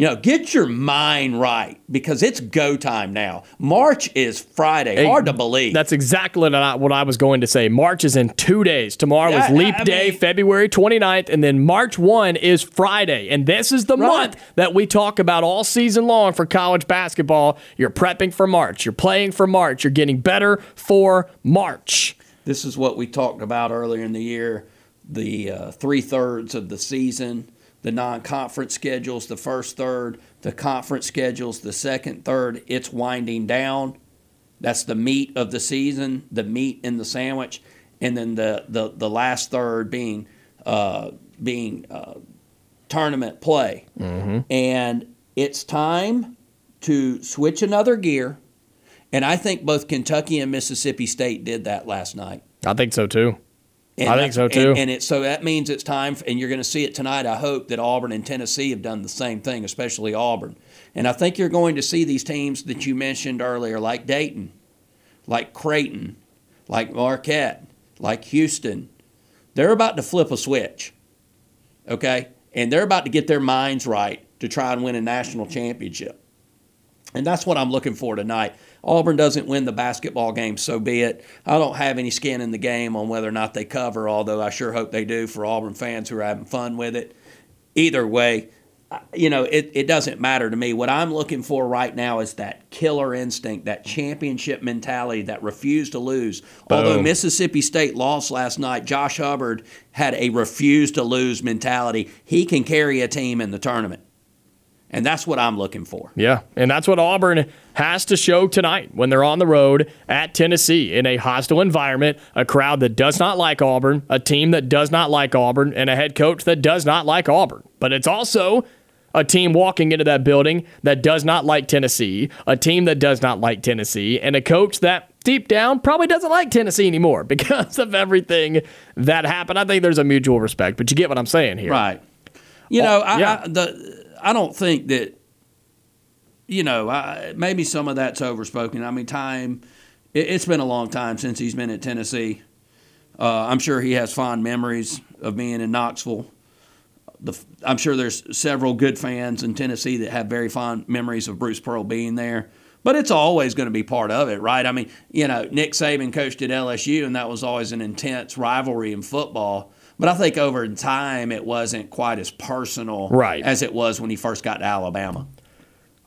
You know, get your mind right because it's go time now. March is Friday.
Hey,
Hard to believe.
That's exactly what I, what I was going to say. March is in two days. Tomorrow
Yeah,
is Leap
I- I
Day,
mean-
February 29th, and then March 1 is Friday. And this is the
Right.
month that we talk about all season long for college basketball. You're prepping for March, you're playing for March, you're getting better for March.
This is what we talked about earlier in the year the uh, three thirds of the season, the non conference schedules, the first third, the conference schedules, the second third. It's winding down. That's the meat of the season, the meat in the sandwich. And then the, the, the last third being, uh, being uh, tournament play. And it's time to switch another gear. And I think both Kentucky and Mississippi State did that last night.
I think so too.
And
I think so, too.
And, and it so that means it's time, and you're going to see it tonight. I hope that Auburn and Tennessee have done the same thing, especially Auburn. And I think you're going to see these teams that you mentioned earlier, like Dayton, like Creighton, like Marquette, like Houston. They're about to flip a switch, okay? And they're about to get their minds right to try and win a national championship. And that's what I'm looking for tonight. Auburn doesn't win the basketball game, so be it. I don't have any skin in the game on whether or not they cover, although I sure hope they do for Auburn fans who are having fun with it. Either way, you know, it, it doesn't matter to me. What I'm looking for right now is that killer instinct, that championship mentality, that refuse to lose. Although Mississippi State lost last night, Josh Hubbard had a refuse to lose mentality. He can carry a team in the tournament. And that's what I'm looking for.
Yeah, and that's what Auburn has to show tonight when they're on the road at Tennessee in a hostile environment, a crowd that does not like Auburn, a team that does not like Auburn, and a head coach that does not like Auburn. But it's also a team walking into that building that does not like Tennessee, a team that does not like Tennessee, and a coach that deep down probably doesn't like Tennessee anymore because of everything that happened. I think there's a mutual respect, but you get what I'm saying here.
Right. You know, I,
yeah.
I, the, I don't think that, you know, I, maybe some of that's overspoken. I mean, time, it, it's been a long time since he's been at Tennessee. Uh, I'm sure he has fond memories of being in Knoxville. The, I'm sure there's several good fans in Tennessee that have very fond memories of Bruce Pearl being there. But it's always going to be part of it, right? I mean, you know, Nick Saban coached at LSU, and that was always an intense rivalry in football. But I think over time, it wasn't quite as personal
Right.
as it was when he first got to Alabama.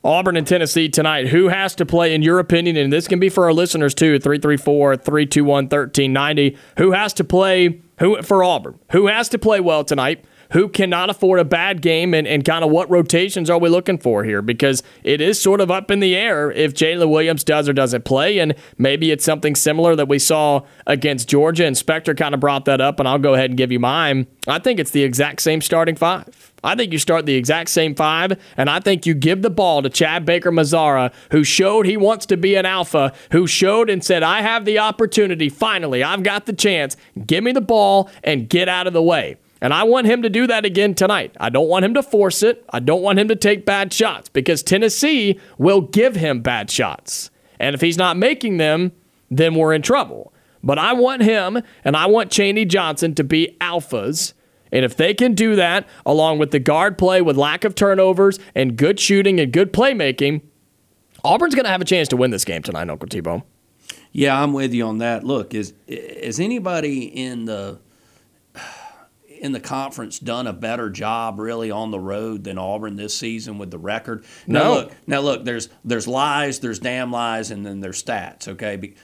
Auburn and Tennessee tonight. Who has to play, in your opinion? And this can be for our listeners too 334 321 1390. Who has to play who for Auburn? Who has to play well tonight? Who cannot afford a bad game? And, and kind of what rotations are we looking for here? Because it is sort of up in the air if Jaylin Williams does or doesn't play. And maybe it's something similar that we saw against Georgia. And Spectre kind of brought that up, and I'll go ahead and give you mine. I think it's the exact same starting five. I think you start the exact same five, and I think you give the ball to Chad Baker Mazara, who showed he wants to be an alpha, who showed and said, I have the opportunity. Finally, I've got the chance. Give me the ball and get out of the way. And I want him to do that again tonight. I don't want him to force it. I don't want him to take bad shots because Tennessee will give him bad shots. And if he's not making them, then we're in trouble. But I want him and I want Chaney Johnson to be alphas. And if they can do that, along with the guard play with lack of turnovers and good shooting and good playmaking, Auburn's going to have a chance to win this game tonight, Uncle T-Bone.
Yeah, I'm with you on that. Look, is is anybody in the in the conference done a better job really on the road than Auburn this season with the record? Now
No.
look, now look, there's there's lies, there's damn lies, and then there's stats. Okay, Be-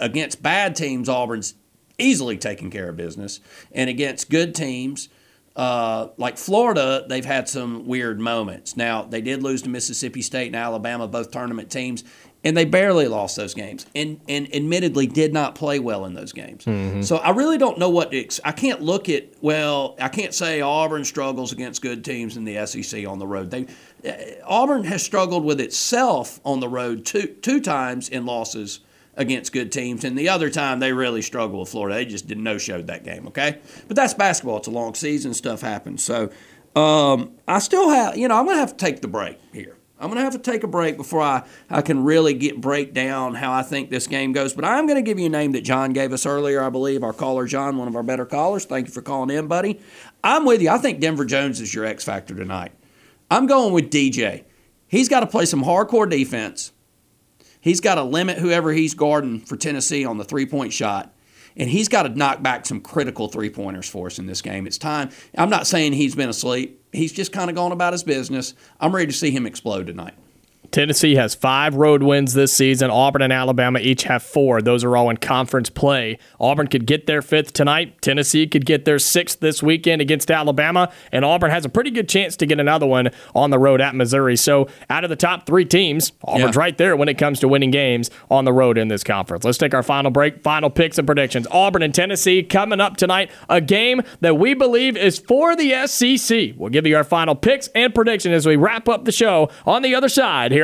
against bad teams, Auburn's easily taking care of business, and against good teams. uh, like Florida, they've had some weird moments. Now they did lose to Mississippi State and Alabama, both tournament teams, and they barely lost those games, and and admittedly did not play well in those games. So I really don't know what to ex- I can't look at. Well, I can't say Auburn struggles against good teams in the SEC on the road. They uh, Auburn has struggled with itself on the road two two times in losses against good teams, and the other time they really struggled with Florida. They just did no showed that game. Okay, but that's basketball. It's a long season. Stuff happens. So um, I still have. You know, I'm gonna have to take the break here. I'm going to have to take a break before I, I can really get break down how I think this game goes. But I'm going to give you a name that John gave us earlier, I believe. Our caller, John, one of our better callers. Thank you for calling in, buddy. I'm with you. I think Denver Jones is your X factor tonight. I'm going with DJ. He's got to play some hardcore defense. He's got to limit whoever he's guarding for Tennessee on the three point shot. And he's got to knock back some critical three pointers for us in this game. It's time. I'm not saying he's been asleep. He's just kind of gone about his business. I'm ready to see him explode tonight.
Tennessee has five road wins this season. Auburn and Alabama each have four. Those are all in conference play. Auburn could get their fifth tonight. Tennessee could get their sixth this weekend against Alabama. And Auburn has a pretty good chance to get another one on the road at Missouri. So, out of the top three teams, Auburn's
Yeah.
right there when it comes to winning games on the road in this conference. Let's take our final break, final picks and predictions. Auburn and Tennessee coming up tonight. A game that we believe is for the SEC. We'll give you our final picks and predictions as we wrap up the show on the other side here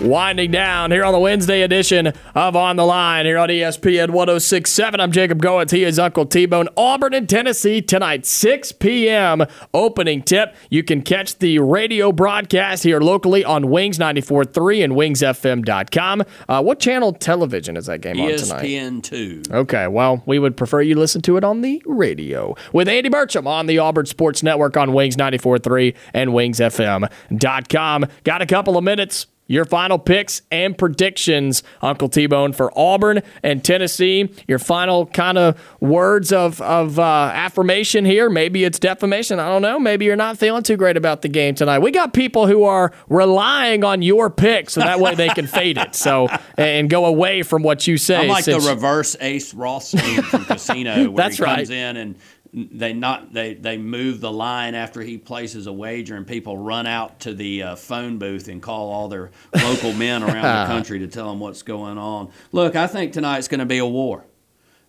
Winding down here on the Wednesday edition of On the Line here on ESPN 1067. I'm Jacob Goins. He is Uncle T Bone. Auburn and Tennessee tonight, 6 p.m. opening tip. You can catch the radio broadcast here locally on Wings 94.3 and wingsfm.com. Uh, what channel television is that game on tonight?
ESPN two.
Okay, well, we would prefer you listen to it on the radio with Andy Burcham on the Auburn Sports Network on Wings 94.3 and wingsfm.com. Got a couple of minutes. Your final picks and predictions, Uncle T Bone, for Auburn and Tennessee. Your final kind of words of, of uh, affirmation here. Maybe it's defamation. I don't know. Maybe you're not feeling too great about the game tonight. We got people who are relying on your pick so that way they can fade it. So and go away from what you say.
I'm like the reverse Ace Ross from Casino, where
That's
he comes in and they not they they move the line after he places a wager, and people run out to the uh, phone booth and call all their local men around the country to tell them what's going on. Look, I think tonight's going to be a war,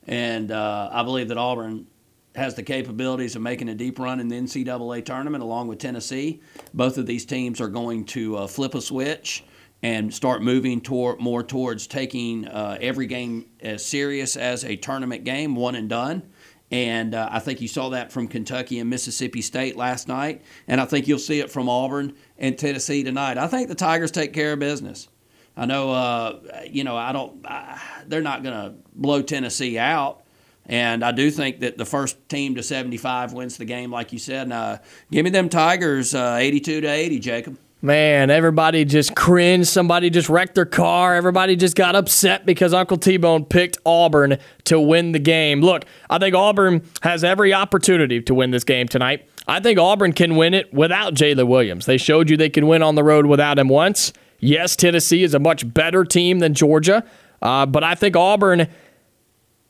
and uh, I believe that Auburn has the capabilities of making a deep run in the NCAA tournament along with Tennessee. Both of these teams are going to uh, flip a switch and start moving toward more towards taking uh, every game as serious as a tournament game, one and done. And uh, I think you saw that from Kentucky and Mississippi State last night, and I think you'll see it from Auburn and Tennessee tonight. I think the Tigers take care of business. I know, uh, you know, I don't. They're not going to blow Tennessee out, and I do think that the first team to 75 wins the game, like you said. And, uh, give me them Tigers, uh, 82 to 80, Jacob.
Man, everybody just cringed. Somebody just wrecked their car. Everybody just got upset because Uncle T Bone picked Auburn to win the game. Look, I think Auburn has every opportunity to win this game tonight. I think Auburn can win it without Jaylin Williams. They showed you they can win on the road without him once. Yes, Tennessee is a much better team than Georgia, uh, but I think Auburn.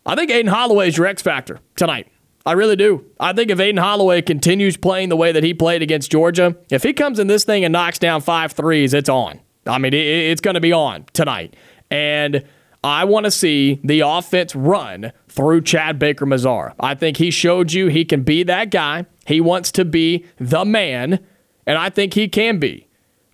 I think Aden Holloway is your X factor tonight. I really do. I think if Aden Holloway continues playing the way that he played against Georgia, if he comes in this thing and knocks down five threes, it's on. I mean, it, it's going to be on tonight. And I want to see the offense run through Chad Baker Mazar. I think he showed you he can be that guy. He wants to be the man, and I think he can be.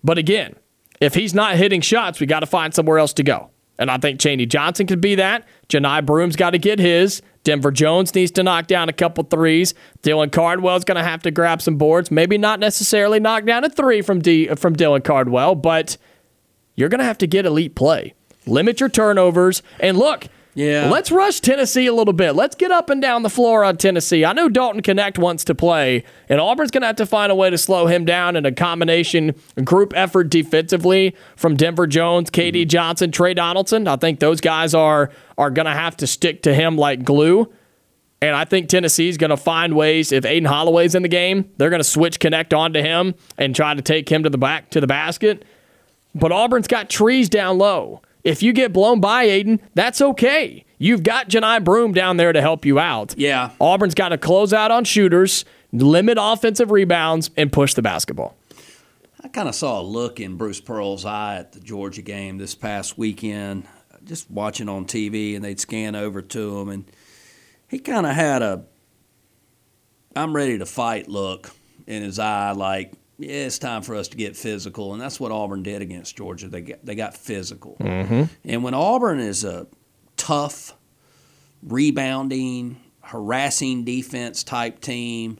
But again, if he's not hitting shots, we got to find somewhere else to go. And I think Chaney Johnson could be that. Johni Broome's got to get his. Denver Jones needs to knock down a couple threes. Dylan Cardwell's going to have to grab some boards. Maybe not necessarily knock down a three from D, from Dylan Cardwell, but you're going to have to get elite play. Limit your turnovers. And look,
Yeah.
let's rush Tennessee a little bit. Let's get up and down the floor on Tennessee. I know Dalton Knecht wants to play, and Auburn's going to have to find a way to slow him down in a combination group effort defensively from Denver Jones, KD mm-hmm. Johnson, Tre Donaldson. I think those guys are are going to have to stick to him like glue. And I think Tennessee's going to find ways. If Aden Holloway's in the game, they're going to switch Knecht onto him and try to take him to the back to the basket. But Auburn's got trees down low. If you get blown by Aden, that's okay. You've got Johni Broome down there to help you out.
Yeah.
Auburn's got to close out on shooters, limit offensive rebounds, and push the basketball.
I kind of saw a look in Bruce Pearl's eye at the Georgia game this past weekend, just watching on TV, and they'd scan over to him, and he kind of had a I'm ready to fight look in his eye, like, yeah, it's time for us to get physical. And that's what Auburn did against Georgia. They got, they got physical.
Mm-hmm.
And when Auburn is a tough, rebounding, harassing defense type team,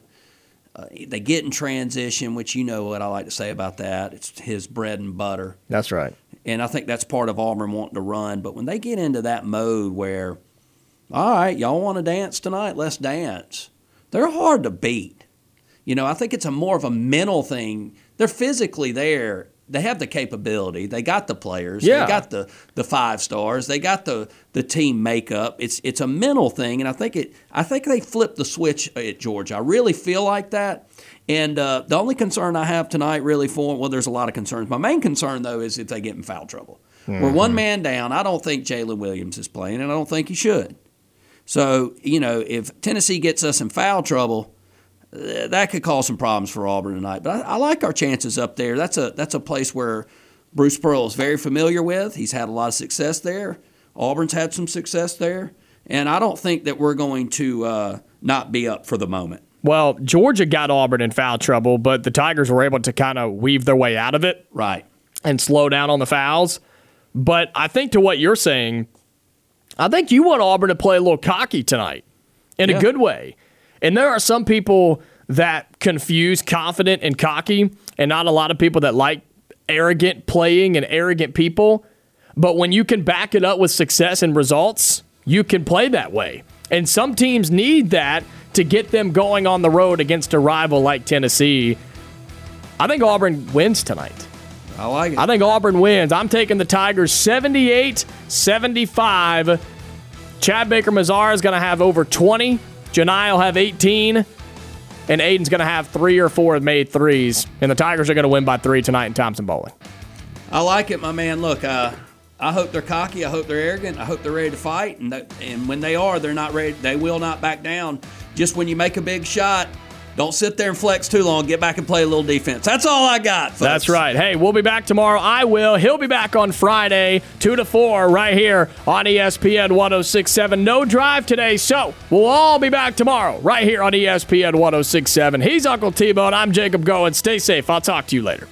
uh, they get in transition, which you know what I like to say about that. It's his bread and butter.
That's right.
And I think that's part of Auburn wanting to run. But when they get into that mode where, all right, y'all want to dance tonight? Let's dance. They're hard to beat. You know, I think it's a more of a mental thing. They're physically there. They have the capability. They got the players.
Yeah.
They got the, the five stars. They got the, the team makeup. It's it's a mental thing, and I think it. I think they flipped the switch at Georgia. I really feel like that. And uh, the only concern I have tonight, really, for well, there's a lot of concerns. My main concern though is if they get in foul trouble. We're one man down. I don't think Jaylin Williams is playing, and I don't think he should. So you know, if Tennessee gets us in foul trouble, that could cause some problems for Auburn tonight. But I, I like our chances up there. That's a that's a place where Bruce Pearl is very familiar with. He's had a lot of success there. Auburn's had some success there, and I don't think that we're going to uh, not be up for the moment.
Well, Georgia got Auburn in foul trouble, but the Tigers were able to kind of weave their way out of it.
Right.
And slow down on the fouls. But I think to what you're saying, I think you want Auburn to play a little cocky tonight in
Yeah.
a good way. And there are some people that confuse confident and cocky, and not a lot of people that like arrogant playing and arrogant people. But when you can back it up with success and results, you can play that way. And some teams need that to get them going on the road against a rival like Tennessee. I think Auburn wins tonight.
I like it.
I think Auburn wins. I'm taking the Tigers 78 75. Chad Baker Mazara is going to have over 20. Johni will have 18. And Aden's going to have three or four made threes. And the Tigers are going to win by three tonight in Thompson Boling.
I like it, my man. Look, uh, I hope they're cocky. I hope they're arrogant. I hope they're ready to fight. And and when they are, they're not ready. They will not back down. Just when you make a big shot, don't sit there and flex too long. Get back and play a little defense. That's all I got. Folks.
That's right. Hey, we'll be back tomorrow. I will. He'll be back on Friday, 2 to 4, right here on ESPN 1067. No drive today, so we'll all be back tomorrow, right here on ESPN 1067. He's Uncle T Bone. I'm Jacob Goins. Stay safe. I'll talk to you later.